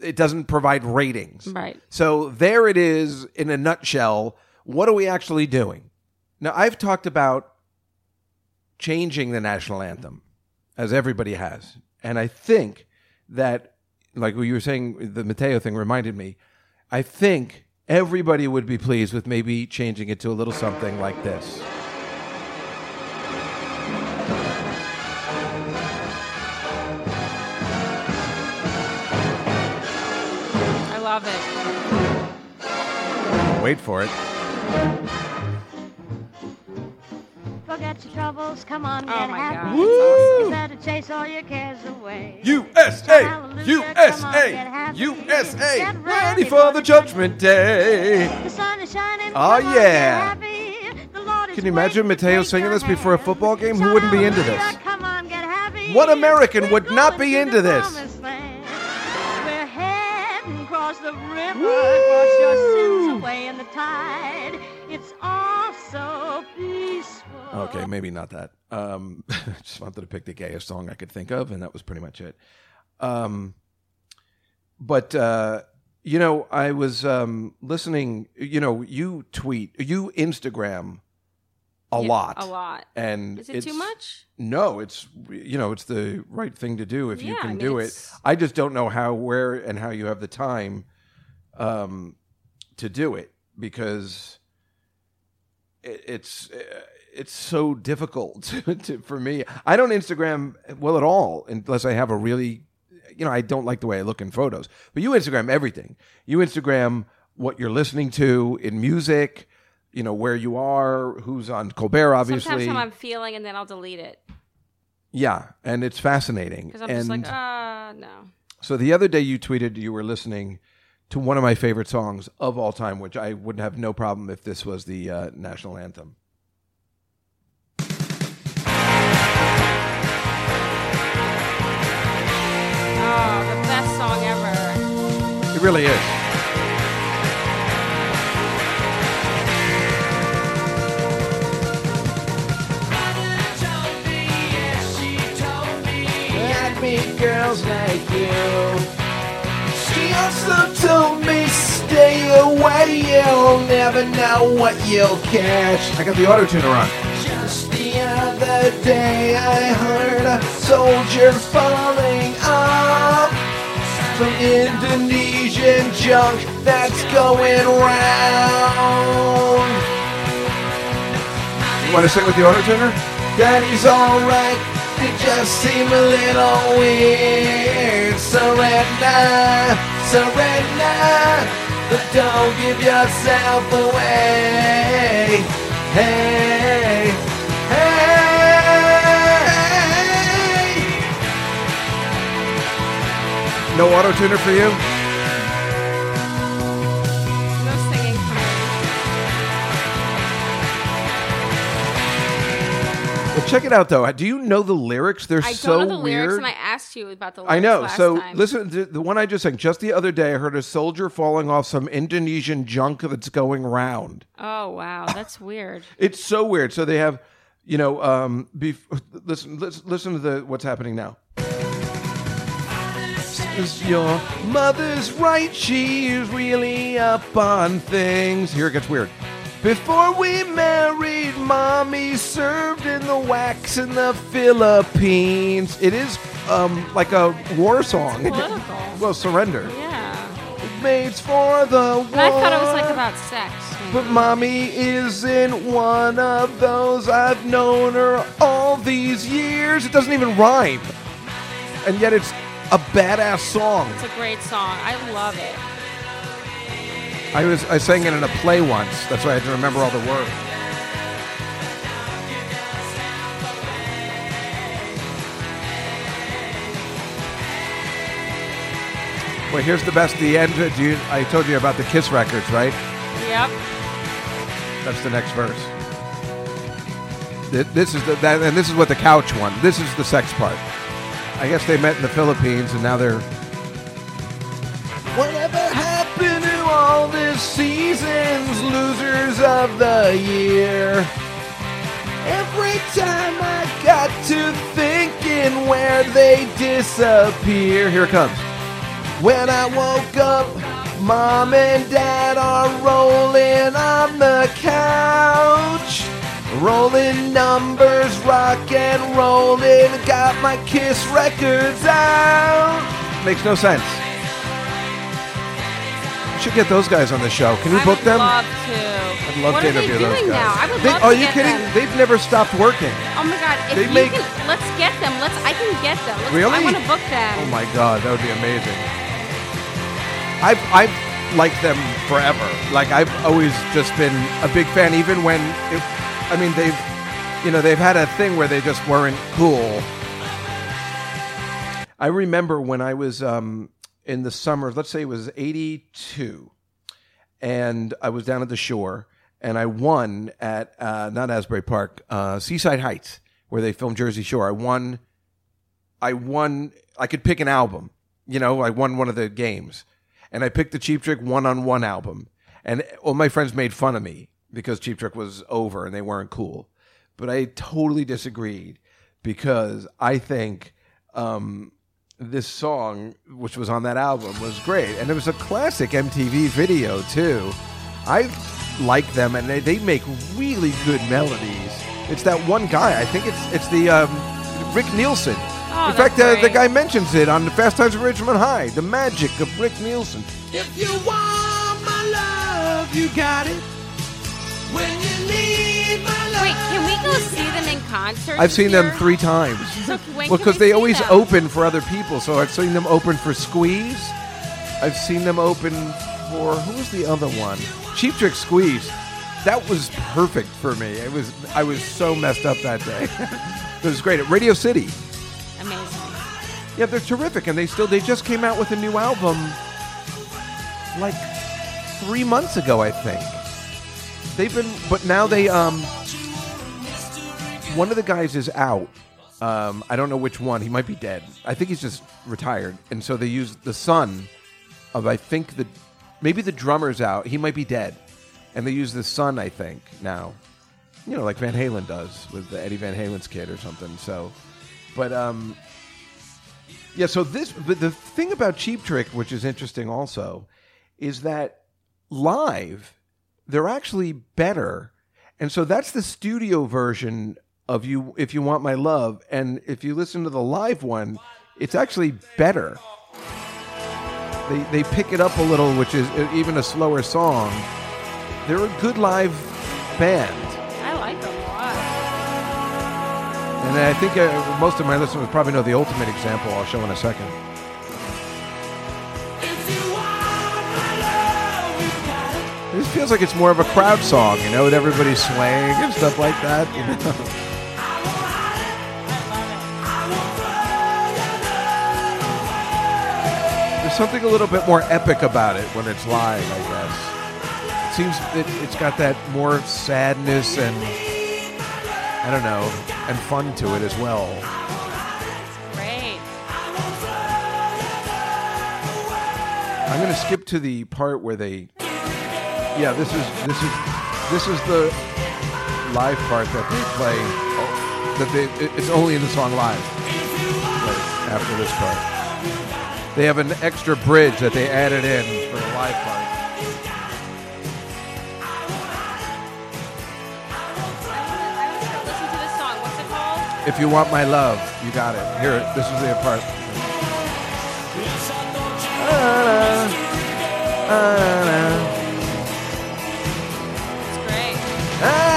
It doesn't provide ratings. Right. So there it is in a nutshell. What are we actually doing? Now, I've talked about changing the national anthem, as everybody has. And I think that, like you were saying, the Matteo thing reminded me, I think everybody would be pleased with maybe changing it to a little something like this. I love it. Wait for it. Forget your troubles, come on, oh get Oh my happy. God, it's awesome. You better chase all your cares away. USA! Hallelujah, come on, get USA! USA! Get Ready for the judgment day! The sun is shining. Oh, come on, yeah. get happy. The Lord is Can you imagine Matteo singing this before a football game? Who wouldn't be into this? hallelujah, Come on, get happy. What American would We're not be into this? We're heading across the river, wash your sins away in the tide. It's all so peaceful. Okay, maybe not that. Um, just wanted to pick the gayest song I could think of, and that was pretty much it. Um, but uh, you know, I was um, listening. You know, you tweet, you Instagram a Yeah, lot, A lot. and Is it too much? No, it's you know, it's the right thing to do if you Yeah, can I mean, do it. it's- I just don't know how, where, and how you have the time um, to do it because it, it's uh, it's so difficult to, to, for me. I don't Instagram well at all unless I have a really, you know, I don't like the way I look in photos. But you Instagram everything. You Instagram what you're listening to in music. You know where you are, who's on Colbert, obviously. Sometimes how I'm feeling, and then I'll delete it Yeah, and it's fascinating. because I'm and just like, uh, no. so the other day you tweeted you were listening to one of my favorite songs of all time, which I would have no problem if this was the uh, national anthem. Oh, the best song ever. It really is. I meet girls like you. She also told me stay away. You'll never know what you'll catch. I got the auto tuner on. Just the other day, I heard a soldier falling off some Indonesian junk that's going round. You want to sing with the auto tuner? Daddy's alright. It just seem a little weird. Surrender, surrender, but don't give yourself away. Hey. No auto tuner for you? No singing for me. Well, check it out though. Do you know the lyrics? They're I so don't know the weird. lyrics, and I asked you about the lyrics I know. last So time. listen to the one I just sang. Just the other day, I heard a soldier falling off some Indonesian junk that's going round. Oh wow, that's weird. It's so weird. So they have, you know, um, bef- listen, listen, listen to the what's happening now. Is your mother's right? She's really up on things. Here it gets weird. Before we married, mommy served in the WACs in the Philippines. It is um, like a war song. political. well, surrender. Yeah, Maids for the war. and I thought it was like about sex. But mommy isn't one of those. I've known her all these years. It doesn't even rhyme. And yet it's a badass song. It's a great song. I love it. I was I sang it in a play once. That's why I had to remember all the words. Well, here's the best. The end. Do you, I told you about the Kiss records, right? Yep. That's the next verse. This is the that, and this is what the couch one. This is the sex part. I guess they met in the Philippines, and now they're. Whatever happened to all this seasons, losers of the year? Every time I got to thinking where they disappear. Here it comes. When I woke up, mom and dad are rolling on the couch. Rolling numbers, rock and rolling. Got my Kiss records out. Makes no sense. You should get those guys on the show. Can you I book them? love to. I'd love what to interview those guys. now? I would They- love are to you get kidding? them. They've never stopped working. Oh my god! If They you make- can, let's get them. Let's. I can get them. Let's, Really? I want to book them. Oh my god, that would be amazing. I've I've liked them forever. Like I've always just been a big fan, even when it, I mean they've you know they've had a thing where they just weren't cool. I remember when I was um, in the summer, let's say it was '82, and I was down at the shore, and I won at uh, not Asbury Park, uh, Seaside Heights, where they filmed Jersey Shore. I won I won. I could pick an album. You know, I won one of the games, and I picked the Cheap Trick one on one album. And all my friends made fun of me because Cheap Trick was over and they weren't cool. But I totally disagreed because I think um, this song, which was on that album, was great, and it was a classic MTV video too. I like them, and they, they make really good melodies. It's that one guy. I think it's it's the um, Rick Nielsen. Oh, In fact, that's uh, the guy mentions it on the Fast Times at Ridgemont High. The magic of Rick Nielsen. If you want my love, you got it. Wait, can we go see them in concert? I've this seen them three times. So when well, can because we they see always them? open for other people. So I've seen them open for Squeeze. I've seen them open for who was the other one? Cheap Trick Squeeze. That was perfect for me. It was I was so messed up that day. it was great at Radio City. Amazing. Yeah, they're terrific, and they still they just came out with a new album like three months ago, I think. They've been, but now they um, one of the guys is out. Um, I don't know which one. He might be dead. I think he's just retired, and so they use the son of I think the maybe the drummer's out. He might be dead, and they use the son. I think now, you know, like Van Halen does with the Eddie Van Halen's kid or something. So, but um, yeah, so this, but the thing about Cheap Trick, which is interesting also, is that live, they're actually better. And so that's the studio version of you, If You Want My Love. And if you listen to the live one, it's actually better. They, they pick it up a little, which is even a slower song. They're a good live band. I like them a lot. And I think uh, most of my listeners probably know the ultimate example I'll show in a second. Feels like it's more of a crowd song, you know, with everybody swaying and stuff like that. You know? There's something a little bit more epic about it when it's live, I guess. It seems it, it's got that more sadness and I don't know, and fun to it as well. Great. I'm going to skip to the part where they. Yeah, this is this is this is the live part that they play. oh, That they it's only in the song live. Right after this part, they have an extra bridge that they added in for the live part. If you want my love, you got it. Here, this is the part. Ah, it's Eh.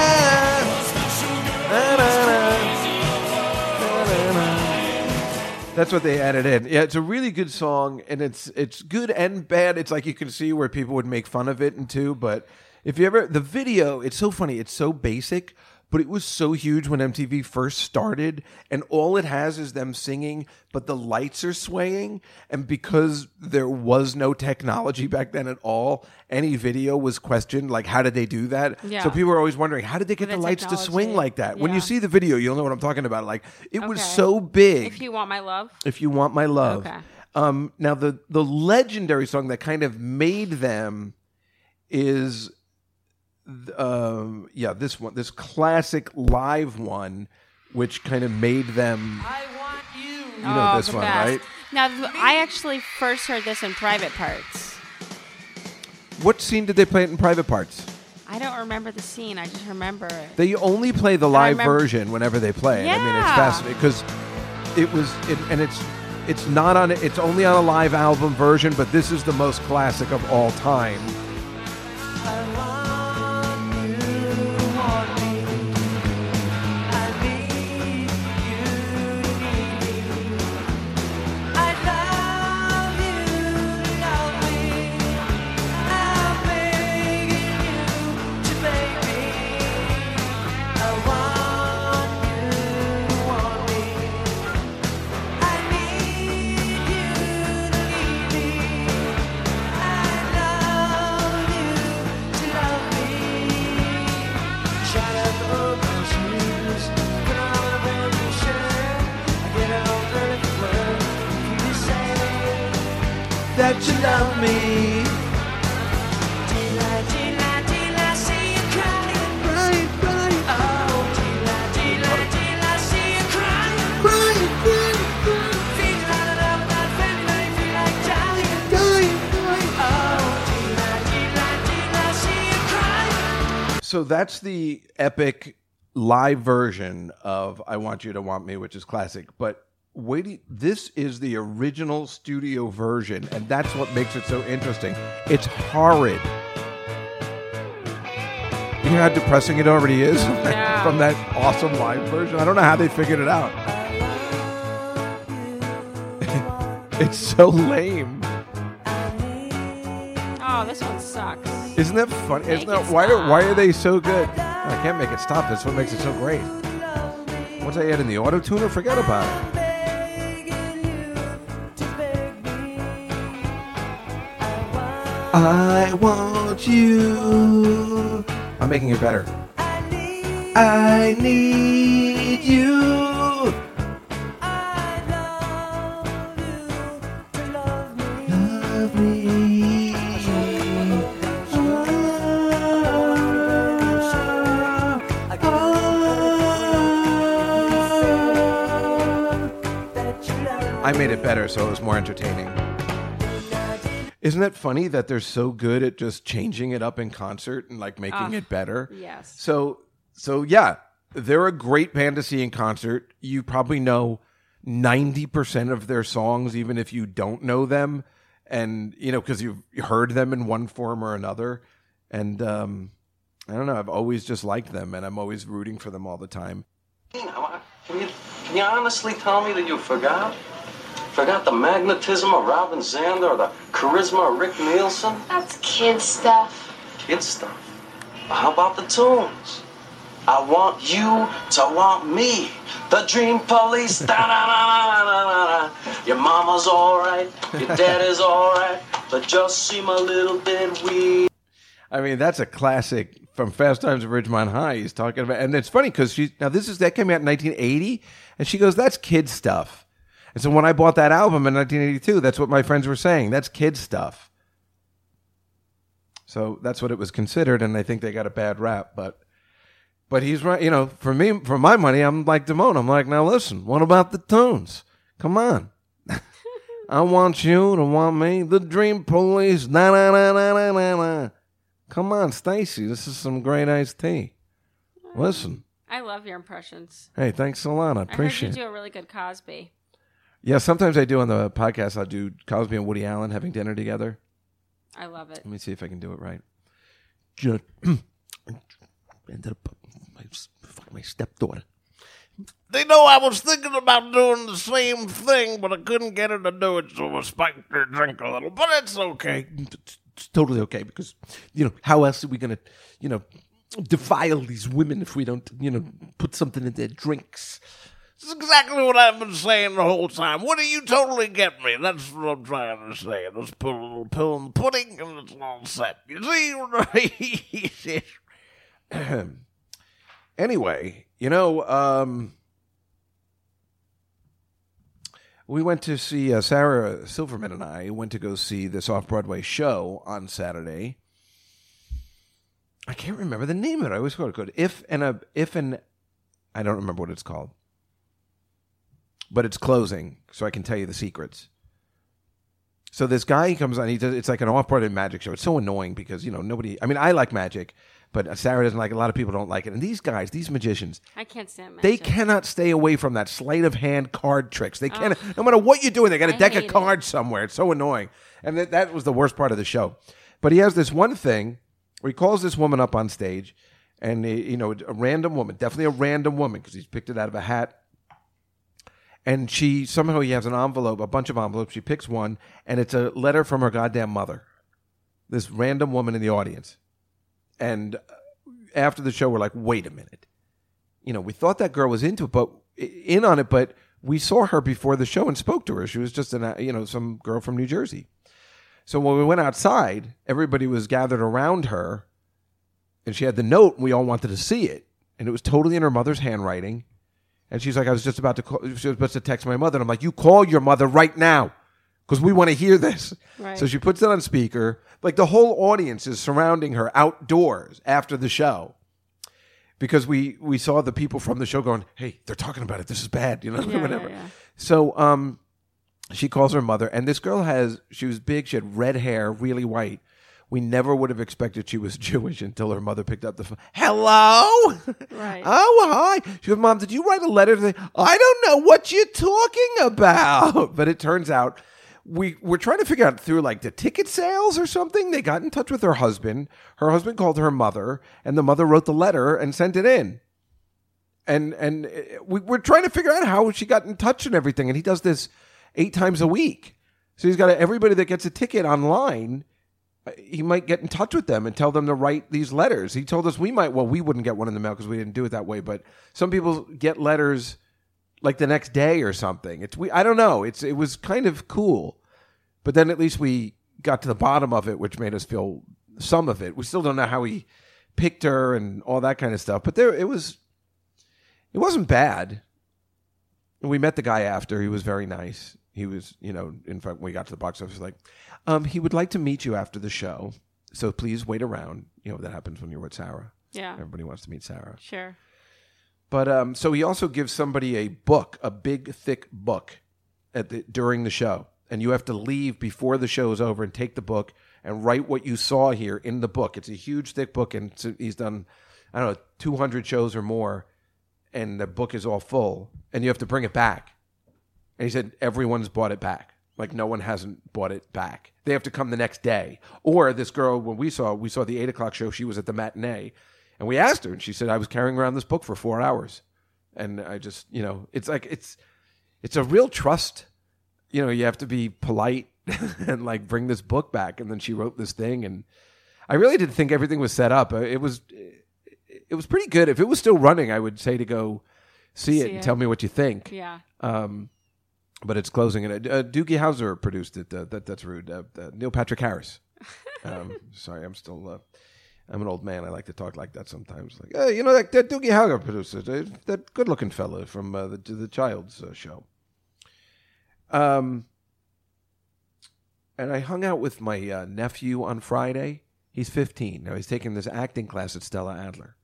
That's what they added in. Yeah, it's a really good song, and it's it's good and bad. It's like you can see where people would make fun of it and too. But if you ever the video, it's so funny. It's so basic, but it was so huge when MTV first started, and all it has is them singing, but the lights are swaying, and because there was no technology back then at all, any video was questioned. Like, how did they do that? Yeah. So people were always wondering, how did they get The the, lights to swing like that? When you see the video, you'll know what I'm talking about. Like, it was so big. If you want my love. If you want my love. Okay. Um, now the the legendary song that kind of made them is, th- um, yeah, this one, this classic live one, which kind of made them. You know oh, this one, best. right? Now, I actually first heard this in private parts. What scene did they play it in private parts? I don't remember the scene. I just remember it. They only play the live remember- version whenever they play it. I mean, it's fascinating because it was, it, and it's it's not on. It's only on a live album version, but this is the most classic of all time. That you love me. So that's the epic live version of "I Want You to Want Me," which is classic. But wait, this is the original studio version, and that's what makes it so interesting. It's horrid. You know how depressing it already is Yeah. from that awesome live version. I don't know how they figured it out. it's so lame. Oh, this one sucks. Isn't that funny? Isn't that why? Are, why are they so good? I can't make it stop. That's what makes it so great. Once I add in the auto tuner, forget about it. I want you. I'm making it better. I need you. Love me. I made it better so it was more entertaining. Isn't that funny that they're so good at just changing it up in concert and like making it better? yes. So so yeah, they're a great band to see in concert. You probably know 90% of their songs even if you don't know them and you know cuz you've heard them in one form or another and um I don't know, I've always just liked them and I'm always rooting for them all the time. You know, Can you, can you honestly tell me that you forgot? Forgot the magnetism of Robin Zander or the charisma of Rick Nielsen? That's kid stuff. Kid stuff. But how about the tunes? I want you to want me. The Dream Police. Da, da, da, da, da, da, da. Your mama's alright. Your dad is alright. But just seem a little bit weird. I mean, that's a classic from Fast Times at Ridgemont High. He's talking about, and it's funny because she now this is that came out in 1980, and she goes, "That's kid stuff." And so when I bought that album in 1982, that's what my friends were saying. That's kid stuff. So that's what it was considered, and I think they got a bad rap. But but he's right. You know, for me, for my money, I'm like Damone. I'm like, now listen, what about the tunes? Come on. I want you to want me. The Dream Police. Na na na na na na na. Come on, Stacy. This is some great iced tea. Listen. I love your impressions. Hey, thanks a lot. I I heard you appreciate do a really good Cosby. Yeah, sometimes I do on the podcast. I'll do Cosby and Woody Allen having dinner together. I love it. Let me see if I can do it right. Just ended up my, my stepdaughter. They know I was thinking about doing the same thing, but I couldn't get her to do it, so I spiked her drink a little. But it's okay. It's, it's totally okay because, you know, how else are we going to, you know, defile these women if we don't, you know, put something in their drinks. That's exactly what I've been saying the whole time. What do you totally get me? That's what I'm trying to say. Let's put a little pill in the pudding and it's all set. You see? anyway, you know, um, we went to see uh, Sarah Silverman and I went to go see this off Broadway show on Saturday. I can't remember the name of it. I always call it good. If and a if and I don't remember what it's called, but it's closing, so I can tell you the secrets. So this guy comes on. He does. It's like an off-Broadway magic show. It's so annoying because you know nobody. I mean, I like magic, but Sarah doesn't like. it. A lot of people don't like it. And these guys, these magicians, I can't stand they cannot stay away from that sleight of hand card tricks. They cannot, no matter what you're doing, they got a I deck of hate it. cards somewhere. It's so annoying. And that, that was the worst part of the show. But he has this one thing where he calls this woman up on stage, and he- you know, a random woman, definitely a random woman because he's picked it out of a hat. And she somehow he has an envelope, a bunch of envelopes. She picks one, and it's a letter from her goddamn mother. This random woman in the audience. And uh, after the show, we're like, wait a minute you know, we thought that girl was into it, but in on it, but we saw her before the show and spoke to her. She was just an, you know, some girl from New Jersey. So when we went outside, everybody was gathered around her, and she had the note. And we all wanted to see it, and it was totally in her mother's handwriting. And she's like, I was just about to call. She was about to text my mother. And I'm like, you call your mother right now, because we want to hear this. Right. So she puts it on speaker. Like the whole audience is surrounding her outdoors after the show because we we saw the people from the show going, "Hey, they're talking about it. This is bad," you know, Yeah, whatever. yeah, yeah. So, um, she calls her mother, and this girl has she was big. She had red hair, really white. We never would have expected she was Jewish until her mother picked up the phone. Hello. Right. Oh, hi. She goes, Mom, did you write a letter? To the-" I don't know what you're talking about. But it turns out we were trying to figure out through like the ticket sales or something. They got in touch with her husband. Her husband called her mother, and the mother wrote the letter and sent it in. And and uh, we, we're trying to figure out how she got in touch and everything. And he does this eight times a week. So he's got everybody that gets a ticket online he might get in touch with them and tell them to write these letters. He told us we might. Well, we wouldn't get one in the mail because we didn't do it that way. But some people get letters like the next day or something. It's we. I don't know. It's it was kind of cool, but then at least we got to the bottom of it, which made us feel some of it. We still don't know how he picked her and all that kind of stuff. But there, it was. It wasn't bad. We met the guy after. He was very nice. He was, you know, in fact, when we got to the box office, like, um, he would like to meet you after the show. So please wait around. You know, that happens when you're with Sarah. Yeah. Everybody wants to meet Sarah. Sure. But um, so he also gives somebody a book, a big, thick book, at the, during the show, and you have to leave before the show is over and take the book and write what you saw here in the book. It's a huge, thick book, and he's done, I don't know, two hundred shows or more, and the book is all full, and you have to bring it back. And he said everyone's bought it back. Like no one hasn't bought it back. They have to come the next day. Or this girl, when we saw, we saw the eight o'clock show. She was at the matinee, and we asked her, and she said, "I was carrying around this book for four hours." And I just, you know, it's like it's, it's a real trust. You know, you have to be polite and like bring this book back. And then she wrote this thing, and I really didn't think everything was set up. It was, it was pretty good. If it was still running, I would say to go see it See and it. tell me what you think Yeah. um, but it's closing. And uh, Doogie Howser produced it. Uh, that that's rude. Uh, uh, Neil Patrick Harris. Um, sorry, I'm still. Uh, I'm an old man. I like to talk like that sometimes. Like, hey, you know that, that Doogie Howser. Uh, that good-looking fella from uh, the the Child's uh, show. Um, and I hung out with my uh, nephew on Friday. He's 15 now. He's taking this acting class at Stella Adler.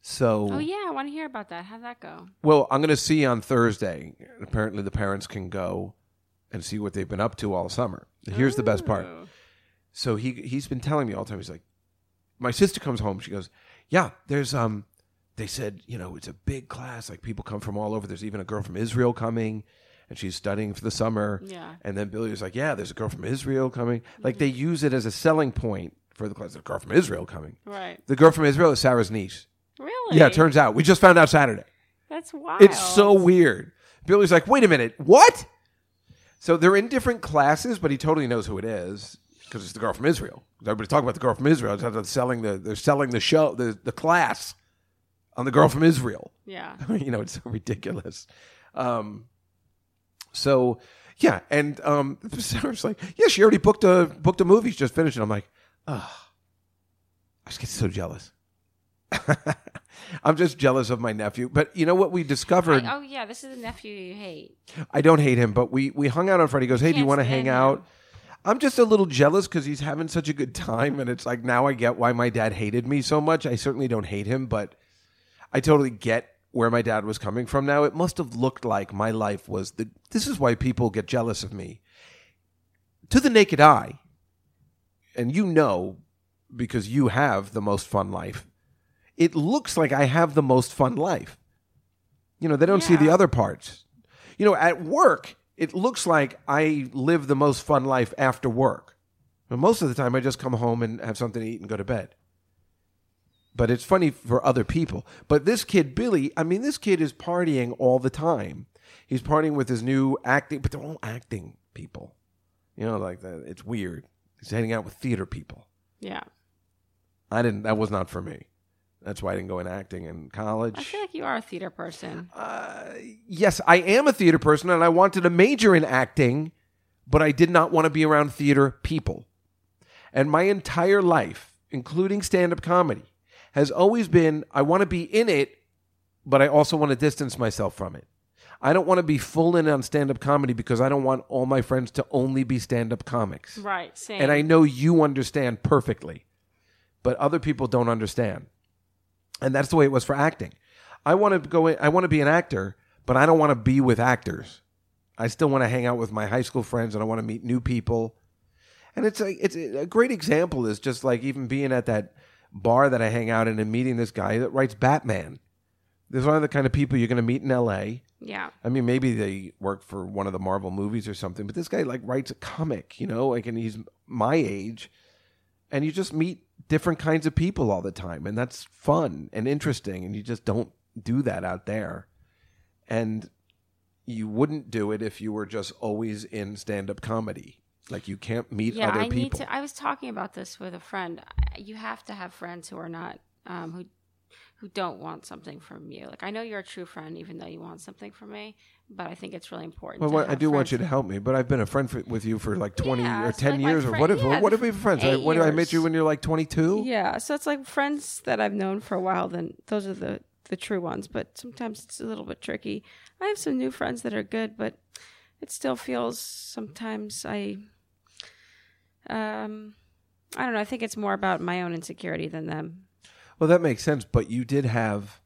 So Oh yeah, I want to hear about that. How'd that go? well, I'm going to see on Thursday. Apparently, the parents can go and see what they've been up to all summer. Here's the best part. Ooh. So he he's been telling me all the time. He's like, my sister comes home. She goes, yeah, there's um, they said you know it's a big class. Like people come from all over. There's even a girl from Israel coming, and she's studying for the summer. Yeah. And then Billy was like, yeah, there's a girl from Israel coming. Like they use it as a selling point for the class. There's a girl from Israel coming. Right. The girl from Israel is Sarah's niece. Really? Yeah, it turns out we just found out Saturday. That's wild. It's so weird. Billy's like, wait a minute, what? So they're in different classes, but he totally knows who it is. because it's the girl from Israel. Everybody's talking about the girl from Israel. They're selling the they're selling the show the the class on the girl from Israel. Yeah. you know, it's so ridiculous. Um, so yeah, and um, Sarah's like, yeah, she already booked a booked a movie. She just finished it. I'm like, oh, I just get so jealous. I'm just jealous of my nephew. But you know what we discovered? I- oh yeah, this is the nephew you hate. I don't hate him, but we we hung out on Friday. He goes, "Hey, do you want to hang out?" I'm just a little jealous because he's having such a good time, and it's like now I get why my dad hated me so much. I certainly don't hate him, but I totally get where my dad was coming from. Now it must have looked like my life was the. This is why people get jealous of me. To the naked eye, and you know, because you have the most fun life. It looks like I have the most fun life. You know, they don't see the other parts. You know, at work, it looks like I live the most fun life after work. But most of the time, I just come home and have something to eat and go to bed. But it's funny for other people. But this kid, Billy, I mean, this kid is partying all the time. He's partying with his new acting, but they're all acting people. You know, like that. It's weird. He's hanging out with theater people. Yeah. I didn't. That was not for me. That's why I didn't go in acting in college. I feel like you are a theater person. Uh, yes, I am a theater person and I wanted to major in acting, but I did not want to be around theater people. And my entire life, including stand up comedy, has always been I want to be in it, but I also want to distance myself from it. I don't want to be full in on stand up comedy because I don't want all my friends to only be stand up comics. Right. Same. And I know you understand perfectly, but other people don't understand. And that's the way it was for acting. I want to go in, I want to be an actor, but I don't want to be with actors. I still want to hang out with my high school friends and I want to meet new people. And it's a, it's a great example is just like even being at that bar that I hang out in and meeting this guy that writes Batman. These are the kind of people you're going to meet in LA. Yeah. I mean, maybe they work for one of the Marvel movies or something, but this guy like writes a comic, you know, like, and he's my age, and you just meet different kinds of people all the time, and that's fun and interesting, and you just don't do that out there, and you wouldn't do it if you were just always in stand-up comedy. Like you can't meet yeah, other I people. need to. I was talking about this with a friend. You have to have friends who are not um, who who don't want something from you. Like I know you're a true friend, even though you want something from me. But I think it's really important. well, I do want you to help me, but I've been a friend for, with you for like twenty Yeah, or ten like years, or friend- what if yeah, what have we been friends? I, when I met you when you're like twenty two. Yeah, so it's like friends that I've known for a while. Then those are the the true ones. But sometimes it's a little bit tricky. I have some new friends that are good, but it still feels sometimes I. Um, I don't know. I think it's more about my own insecurity than them. Well, that makes sense, but you did have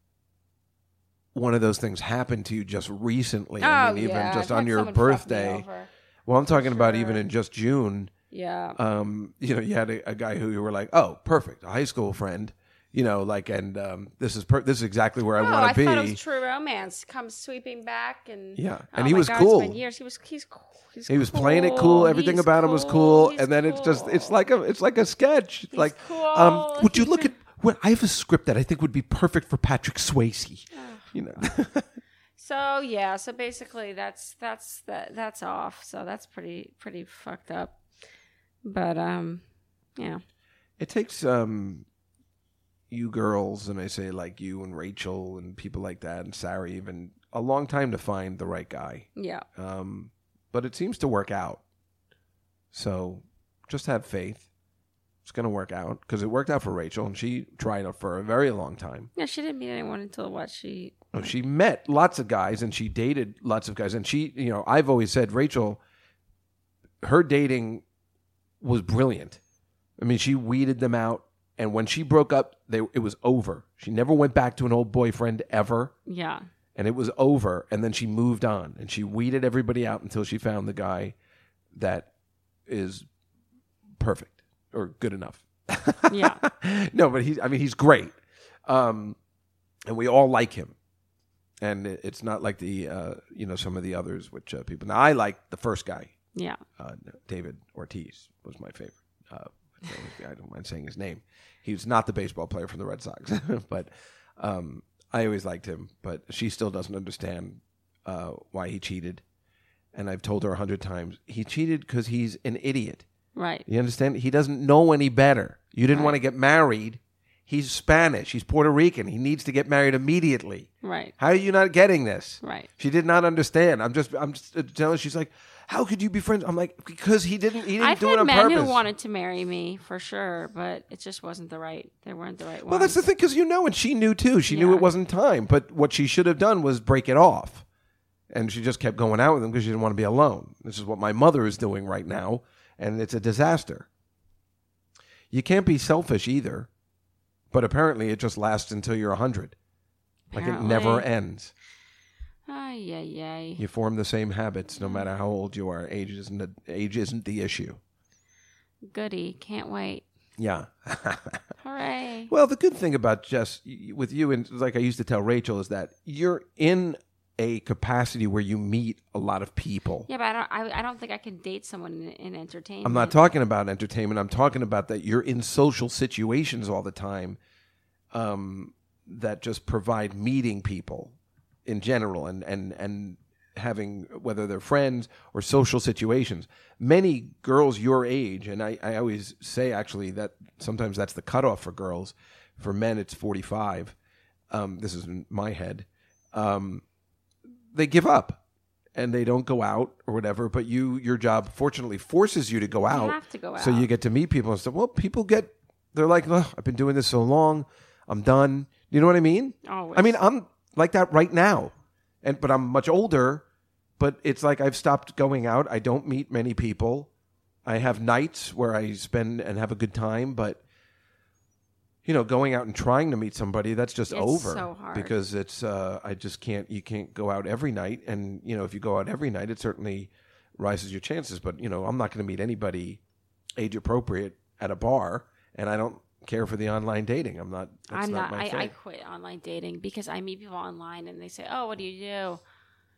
one of those things happen to you just recently. I Oh, mean, even yeah, just I've on had your someone fuck me birthday. over. Well, I'm talking about even in just June. Yeah. Um, you know, you had a, a guy who you were like, "Oh, perfect, a high school friend." You know, like, and um, this is per- this is exactly where I No, want to be. thought it was true romance. Comes sweeping back and Yeah, Oh and he my was God, cool. Been years. He was he's cool. He's he was playing it cool. Everything He's about him was cool, He's and then it's just it's like a it's like a sketch. It's like, cool. um, would you He's look at? Well, I have a script that I think would be perfect for Patrick Swayze. You know. So yeah, so basically that's that's that that's off. So that's pretty pretty fucked up. But um, yeah, It takes um you girls and I say like you and Rachel and people like that and Sarah even a long time to find the right guy. yeah, Um but it seems to work out. So just have faith. It's going to work out because it worked out for Rachel and she tried it for a very long time. yeah. She didn't meet anyone until what she. No, she met lots of guys and she dated lots of guys and she, you know, I've always said Rachel her dating was brilliant. I mean, she weeded them out and when she broke up, they it was over. She never went back to an old boyfriend ever Yeah, and it was over and then she moved on and she weeded everybody out until she found the guy that is perfect or good enough. yeah, no, but he's I mean he's great. Um and we all like him. And it- it's not like the uh you know some of the others which uh, people Now I like the first guy. yeah. Uh, David Ortiz was my favorite. Uh, I don't mind saying his name. He was not the baseball player from the Red Sox, but um, I always liked him. But she still doesn't understand uh, why he cheated. And I've told her a hundred times he cheated because he's an idiot. Right. You understand? He doesn't know any better. You didn't want to get married. He's Spanish. He's Puerto Rican. He needs to get married immediately. Right. How are you not getting this? Right. She did not understand. I'm just, I'm just uh, telling. She's like, how could you be friends? I'm like, because he didn't, he didn't I've do had it on men purpose. who wanted to marry me for sure, but it just wasn't the right. They weren't the right ones. well, that's the thing, because you know, and she knew too. She knew it wasn't time. But what she should have done was break it off, and she just kept going out with him because she didn't want to be alone. This is what my mother is doing right now, and it's a disaster. You can't be selfish either, but apparently it just lasts until you're hundred. Like it never ends. Ay, ay, ay. You form the same habits no matter how old you are. Age isn't the, age isn't the issue. Goody. Can't wait. Yeah. Hooray. well, the good thing about just with you and like I used to tell Rachel is that you're in a capacity where you meet a lot of people. Yeah, but I don't. I, I don't think I can date someone in, in entertainment. I'm not talking about entertainment. I'm talking about that you're in social situations all the time um, that just provide meeting people in general and, and, and having, whether they're friends or social situations. Many girls your age, and I, I always say actually that sometimes that's the cutoff for girls. For men, it's 45. Um, this is in my head. Um, they give up and they don't go out or whatever. But you, your job, fortunately, forces you to go out. have to go out. So you get to meet people and stuff. Well, people get, they're like, "Ugh, I've been doing this so long, I'm done. You know what I mean? Always. I mean, I'm like that right now, and but I'm much older. But it's like I've stopped going out. I don't meet many people. I have nights where I spend and have a good time, but you know, going out and trying to meet somebody that's just It's over so hard. because it's uh, I just can't. You can't go out every night, and you know, if you go out every night, it certainly rises your chances. But you know, I'm not going to meet anybody age appropriate at a bar, and I don't care for the online dating. I'm not. That's I'm not, not. my I. I quit online dating because I meet people online and they say, "Oh, what do you do?"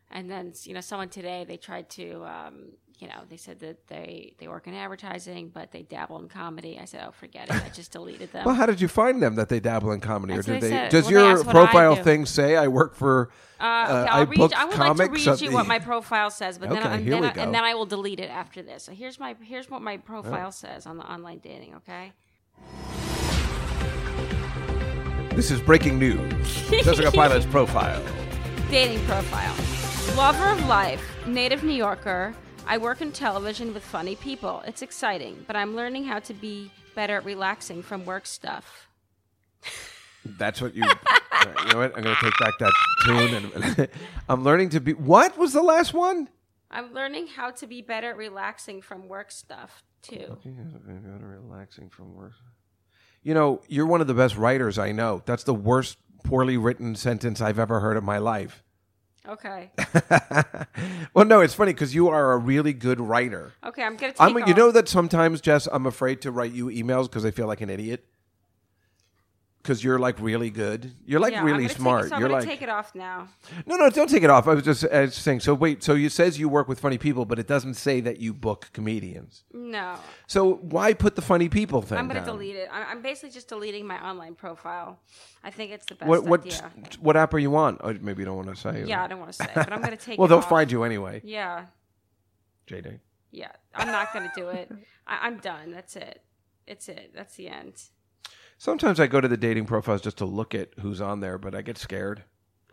And then you know, someone today they tried to, um, you know, they said that they they work in advertising, but they dabble in comedy. I said, "Oh, forget it." I just deleted them. Well, how did you find them that they dabble in comedy, That's or did they? said. Does Well, your profile do. thing say I work for? Uh, okay, I I'll read, book I would like to read you the- what my profile says, but then, Okay, and, then I, and then I will delete it after this. So here's my here's what my profile says on the online dating. Okay. This is breaking news. Jessica Pilot's profile. Dating profile. Lover of life, native New Yorker. I work in television with funny people. It's exciting, but I'm learning how to be better at relaxing from work stuff. That's what you. You know what? I'm going to take back that tune, and I'm learning to be. What was the last one? I'm learning how to be better at relaxing from work stuff too. Better Relaxing from work. You know, you're one of the best writers I know. That's the worst poorly written sentence I've ever heard in my life. Okay. well, no, it's funny because you are a really good writer. Okay, I'm gonna I'm, you know that sometimes, Jess, I'm afraid to write you emails because I feel like an idiot. Because you're like really good. You're like really gonna take smart. so I'm you're like take it off now. no, no, don't take it off. I was just, I was saying. So wait, so you says you work with funny people, but it doesn't say that you book comedians. No, So why put the funny people thing? I'm gonna delete it. I'm basically just deleting my online profile. I think it's the best What what idea. what app are you on? Oh, maybe you don't want to say. Yeah, I don't want to say, but I'm gonna take. well, they'll off. find you anyway. Yeah, JD. yeah. I'm not gonna do it. I, I'm done. That's it. It's it. That's the end. Sometimes I go to the dating profiles just to look at who's on there, but I get scared.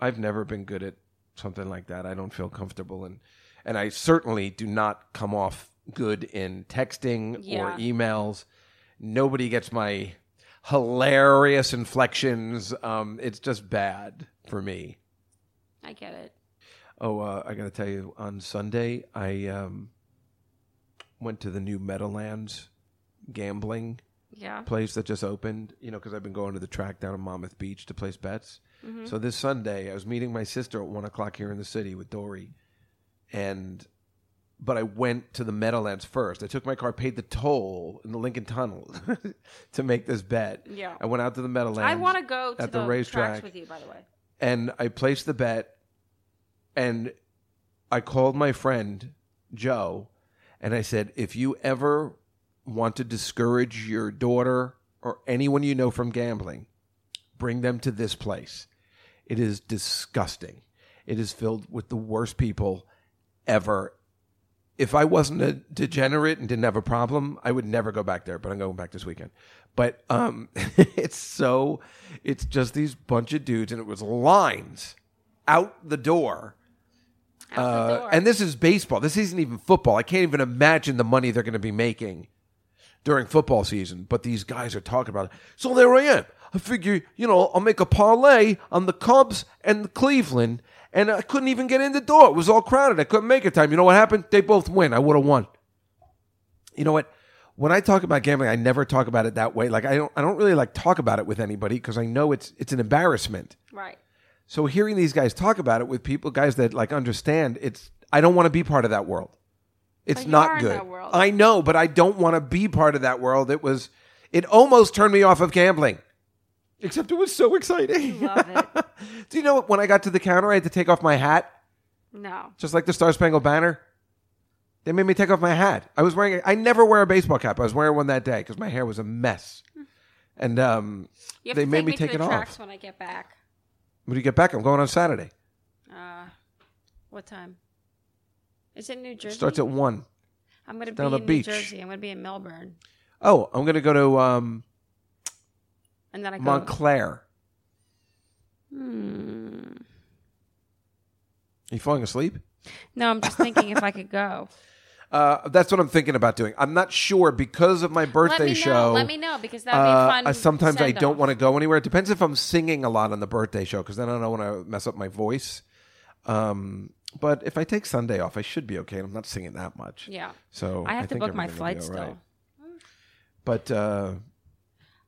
I've never been good at something like that. I don't feel comfortable and and I certainly do not come off good in texting Yeah. or emails. Nobody gets my hilarious inflections. Um, it's just bad for me. I get it. Oh, uh, I got to tell you, on Sunday I um, went to the new Meadowlands gambling Yeah. place that just opened, you know, because I've been going to the track down in Monmouth Beach to place bets. Mm-hmm. So this Sunday, I was meeting my sister at one o'clock here in the city with Dory, and but I went to the Meadowlands first. I took my car, paid the toll in the Lincoln Tunnel to make this bet. Yeah. I went out to the Meadowlands. I want to go to at the, the racetrack with you. By the way. and I placed the bet, and I called my friend Joe, and I said, if you ever want to discourage your daughter or anyone you know from gambling, bring them to this place. It is disgusting. It is filled with the worst people ever. if I wasn't a degenerate and didn't have a problem, I would never go back there. But I'm going back this weekend. But um, it's so it's just these bunch of dudes, and it was lines out the door. Uh, and this is baseball. This isn't even football. I can't even imagine the money they're going to be making during football season. But these guys are talking about it. So there I am. I figure, you know, I'll make a parlay on the Cubs and Cleveland, and I couldn't even get in the door. It was all crowded. I couldn't make it time. You know what happened? They both win. I would have won. You know what? When I talk about gambling, I never talk about it that way. Like I don't, I don't really like talk about it with anybody because I know it's it's an embarrassment. Right. So hearing these guys talk about it with people, guys that like understand, it's I don't want to be part of that world. It's not good. I know, but I don't want to be part of that world. It was, it almost turned me off of gambling. Except it was so exciting. Love it. Do you know when I got to the counter, I had to take off my hat, No. just like the Star Spangled Banner. They made me take off my hat. I was wearing. I never wear a baseball cap. I was wearing one that day because my hair was a mess, and um, they made me me take it off. when I get back. When do you get back, I'm going on Saturday. Uh, what time? Is it New Jersey? It starts at one. I'm going to be down the in beach. New Jersey. I'm going to be in Melbourne, Oh, I'm going to go to um, and then I go. Montclair. Hmm. Are you falling asleep? No, I'm just thinking if I could go. Uh, that's what I'm thinking about doing. I'm not sure because of my birthday let me show. Know, let me know because that'd uh, be fun. Sometimes I don't want to go anywhere. It depends if I'm singing a lot on the birthday show because then I don't want to mess up my voice. Um, but if I take Sunday off, I should be okay. I'm not singing that much. Yeah. So I have to book my flight will be flights all right. still. But uh,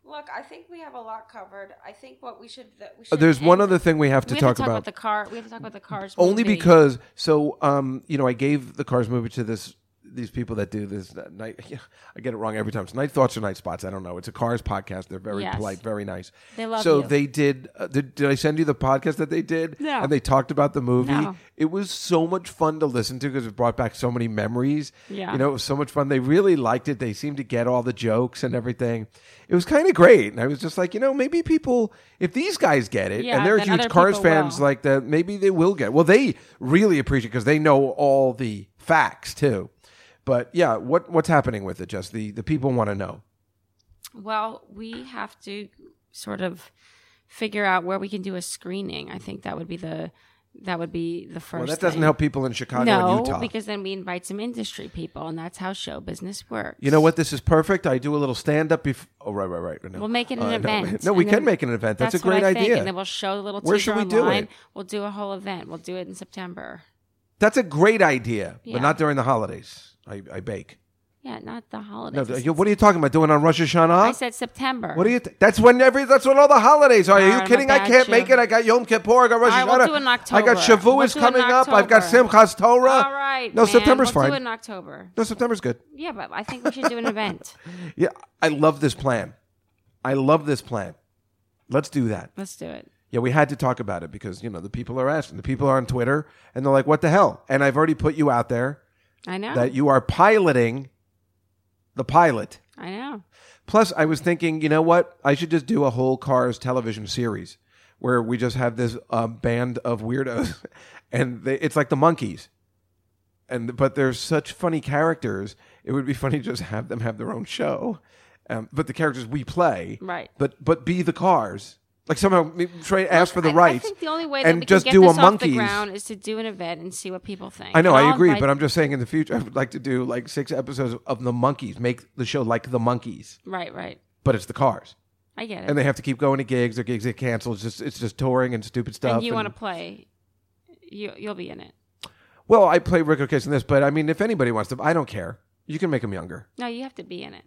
Look, I think we have a lot covered. I think what we should that we uh, should. there's one other thing we have to we talk to talk about. about the car. We have to talk about the cars. Only movie. because so um you know I gave the Cars movie to this these people that do this night. I get it wrong every time. It's night thoughts or night spots. I don't know. It's a Cars podcast. They're very Yes. polite, very nice. They love so you. they did, uh, did. Did I send you the podcast that they did? No. And they talked about the movie. No. It was so much fun to listen to because it brought back so many memories. Yeah. You know, it was so much fun. They really liked it. They seemed to get all the jokes and everything. It was kind of great. And I was just like, you know, maybe people, if these guys get it, Yeah, and they're then huge other Cars people fans will. like that, maybe they will get. Well, they really appreciate because they know all the facts too. But yeah, what what's happening with it? Just the the people want to know. Well, we have to sort of figure out where we can do a screening. I think that would be the that would be the first. Well, that doesn't thing. help people in Chicago no, and Utah. because then we invite some industry people, and that's how show business works. you know what? This is perfect. I do a little stand up. Before, oh, right, right, right. No. We'll make it an Uh, event. No, we and can make it an event. That's, a what great idea. And then we'll show a little Where should we do it? We'll do a whole event. We'll do it in September. That's a great idea, Yeah. but not during the holidays. I, I bake. Yeah, not the No, holidays. you- what are you talking about? Doing on Rosh Hashanah? I said September. What are you? Th- that's when every. That's when all the holidays are. Are you kidding? I can't you. make it. I got Yom Kippur. I got Rosh All right, Hashanah. we'll do in I got Shavuot We'll do it in coming up. I've got Simchas Torah. All right. No, man, September's we'll fine. do it in October. No, September's good. Yeah, but I think we should do an event. Yeah, I love this plan. I love this plan. Let's do that. Let's do it. Yeah, we had to talk about it because you know the people are asking. The people are on Twitter and they're like, "What the hell?" And I've already put you out there I know. that you are piloting the pilot. I know. Plus, I was thinking, you know what? I should just do a whole Cars television series where we just have this um, band of weirdos, and they, it's like the Monkees. And but they're such funny characters. It would be funny to just have them have their own show, um, but the characters we play, Right. But but be the cars. Like somehow try ask for the I, rights. I think the only way that we just can get do this a off the Monkees. ground is to do an event and see what people think. I know, And I I'll agree, invite- but I'm just saying in the future I would like to do like six episodes of the Monkees. Make the show like the Monkees, right, right. but it's the cars. I get it. and they have to keep going to gigs. Their gigs get canceled. It's just it's just touring and stupid stuff. and you want to play, you you'll be in it. Well, I play Ric Ocasek in this, but I mean, if anybody wants to, I don't care. You can make them younger. No, you have to be in it.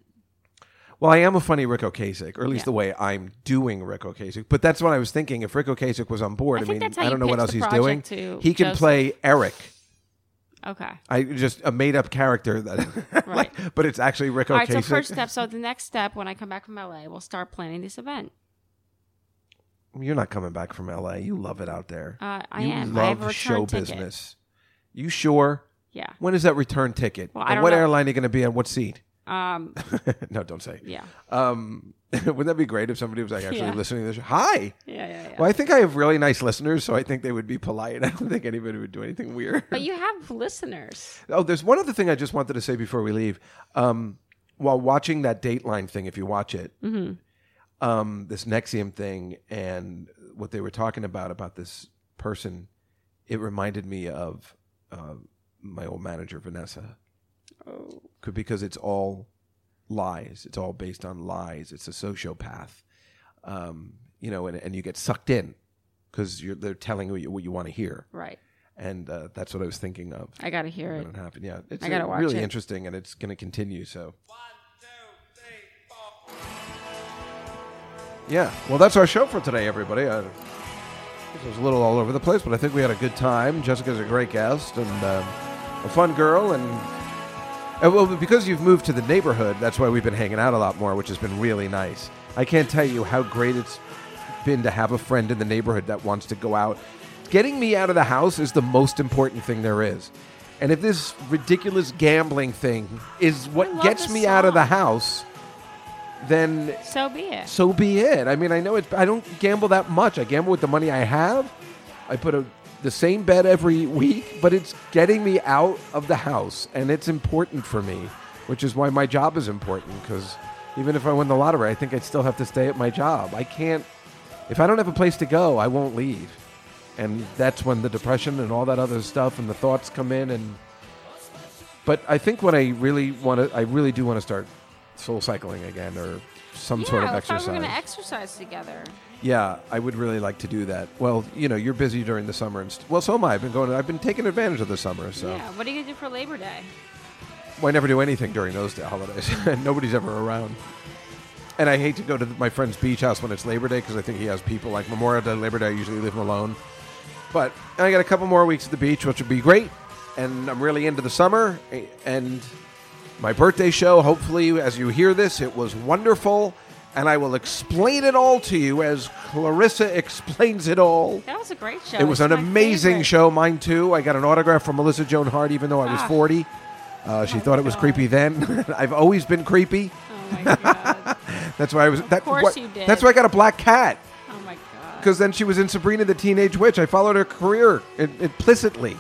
Well, I am a funny Ric Ocasek, or at least Yeah. the way I'm doing Ric Ocasek. But that's what I was thinking. If Ric Ocasek was on board, I I, mean, I don't know what else he's doing. He can Joseph. play Eric. Okay. I just a made up character that, Right. but it's actually Rick All Ocasek. right. So first step. So the next step, when I come back from LA, we'll start planning this event. You're not coming back from L.A. You love it out there. Uh, I you am. love I have a show ticket. business. You sure? Yeah. When is that return ticket? Well, and what know. airline are you going to be on? What seat? Um, no, don't say. yeah. Um, wouldn't that be great if somebody was like actually Yeah. listening to this? Hi. Yeah, yeah, yeah. Well, I think I have really nice listeners, so I think they would be polite. I don't think anybody would do anything weird. But you have listeners. Oh, there's one other thing I just wanted to say before we leave. Um, while watching that Dateline thing, if you watch it, um, this NXIVM thing, and what they were talking about about this person, it reminded me of uh, my old manager Vanessa, because it's all lies. It's all based on lies. It's a sociopath, um, you know, and, and you get sucked in because they're telling you what you want to hear Right. and uh, that's what I was thinking of. I gotta hear it. it happened. Yeah, it's I gotta uh, watch really it. interesting, and it's going to continue. So, yeah. Well, that's our show for today, everybody. Uh, this was a little all over the place, but I think we had a good time. Jessica's a great guest and um, a fun girl, and uh, well, because you've moved to the neighborhood, that's why we've been hanging out a lot more, which has been really nice. I can't tell you how great it's been to have a friend in the neighborhood that wants to go out. Getting me out of the house is the most important thing there is. And if this ridiculous gambling thing is what gets me out of the house, then So be it. so be it. I mean, I know it's. I don't gamble that much. I gamble with the money I have. I put a, the same bed every week, but it's getting me out of the house, and it's important for me, which is why my job is important. Because even if I win the lottery, I think I'd still have to stay at my job. I can't. If I don't have a place to go, I won't leave, and that's when the depression and all that other stuff and the thoughts come in. And but I think what I really want to, I really do want to start soul cycling again or some yeah, sort of exercise. we were gonna exercise together. Yeah, I would really like to do that. Well, you know, you're busy during the summer, and st- well, so am I. I've been going. I've been taking advantage of the summer, so Yeah. What are you gonna do for Labor Day? well, I never do anything during those day- holidays. Nobody's ever around, and I hate to go to my friend's beach house when it's Labor Day because I think he has people like Memorial Day, Labor Day. I usually leave him alone, but I got a couple more weeks at the beach, which would be great, and I'm really into the summer and my birthday show. Hopefully, as you hear this, it was wonderful. And I will explain it all to you as Clarissa explains it all. That was a great show. It was It's an amazing favorite. show, mine too. I got an autograph from Melissa Joan Hart, even though I was Ah. 40. Uh, she Oh, thought it was God. creepy then. I've always been creepy. Oh my god. That's why I was. That, course what- you did. That's why I got a black cat. oh my god. Because then she was in Sabrina the Teenage Witch. I followed her career implicitly.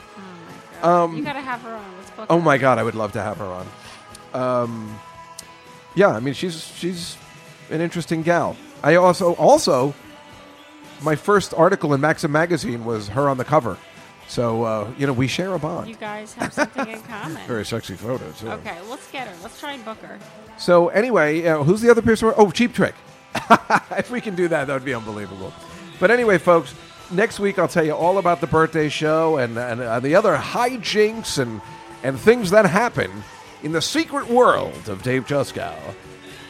Oh my god. you gotta have her on. Let's book Um, Oh my god, I would love to have her on. Um, yeah, I mean she's she's an interesting gal. I also also my first article in Maxim magazine was her on the cover. So uh, you know we share a bond. You guys have something in common. Very sexy photo too. Okay, let's get her. Let's try and book her. So anyway, uh, who's the other person? Oh, Cheap Trick. if we can do that, that would be unbelievable. But anyway, folks, next week I'll tell you all about the birthday show and and uh, the other hijinks and and things that happen in the secret world of Dave Juskow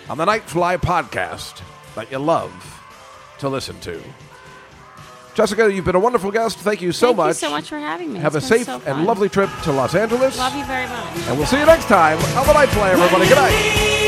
on the Nightfly podcast that you love to listen to. Jessica, you've been a wonderful guest. Thank you so Thank much. you so much for having me. Have It's a safe so and lovely trip to Los Angeles. Love you very much. And we'll see you next time on the Nightfly, everybody. Good night.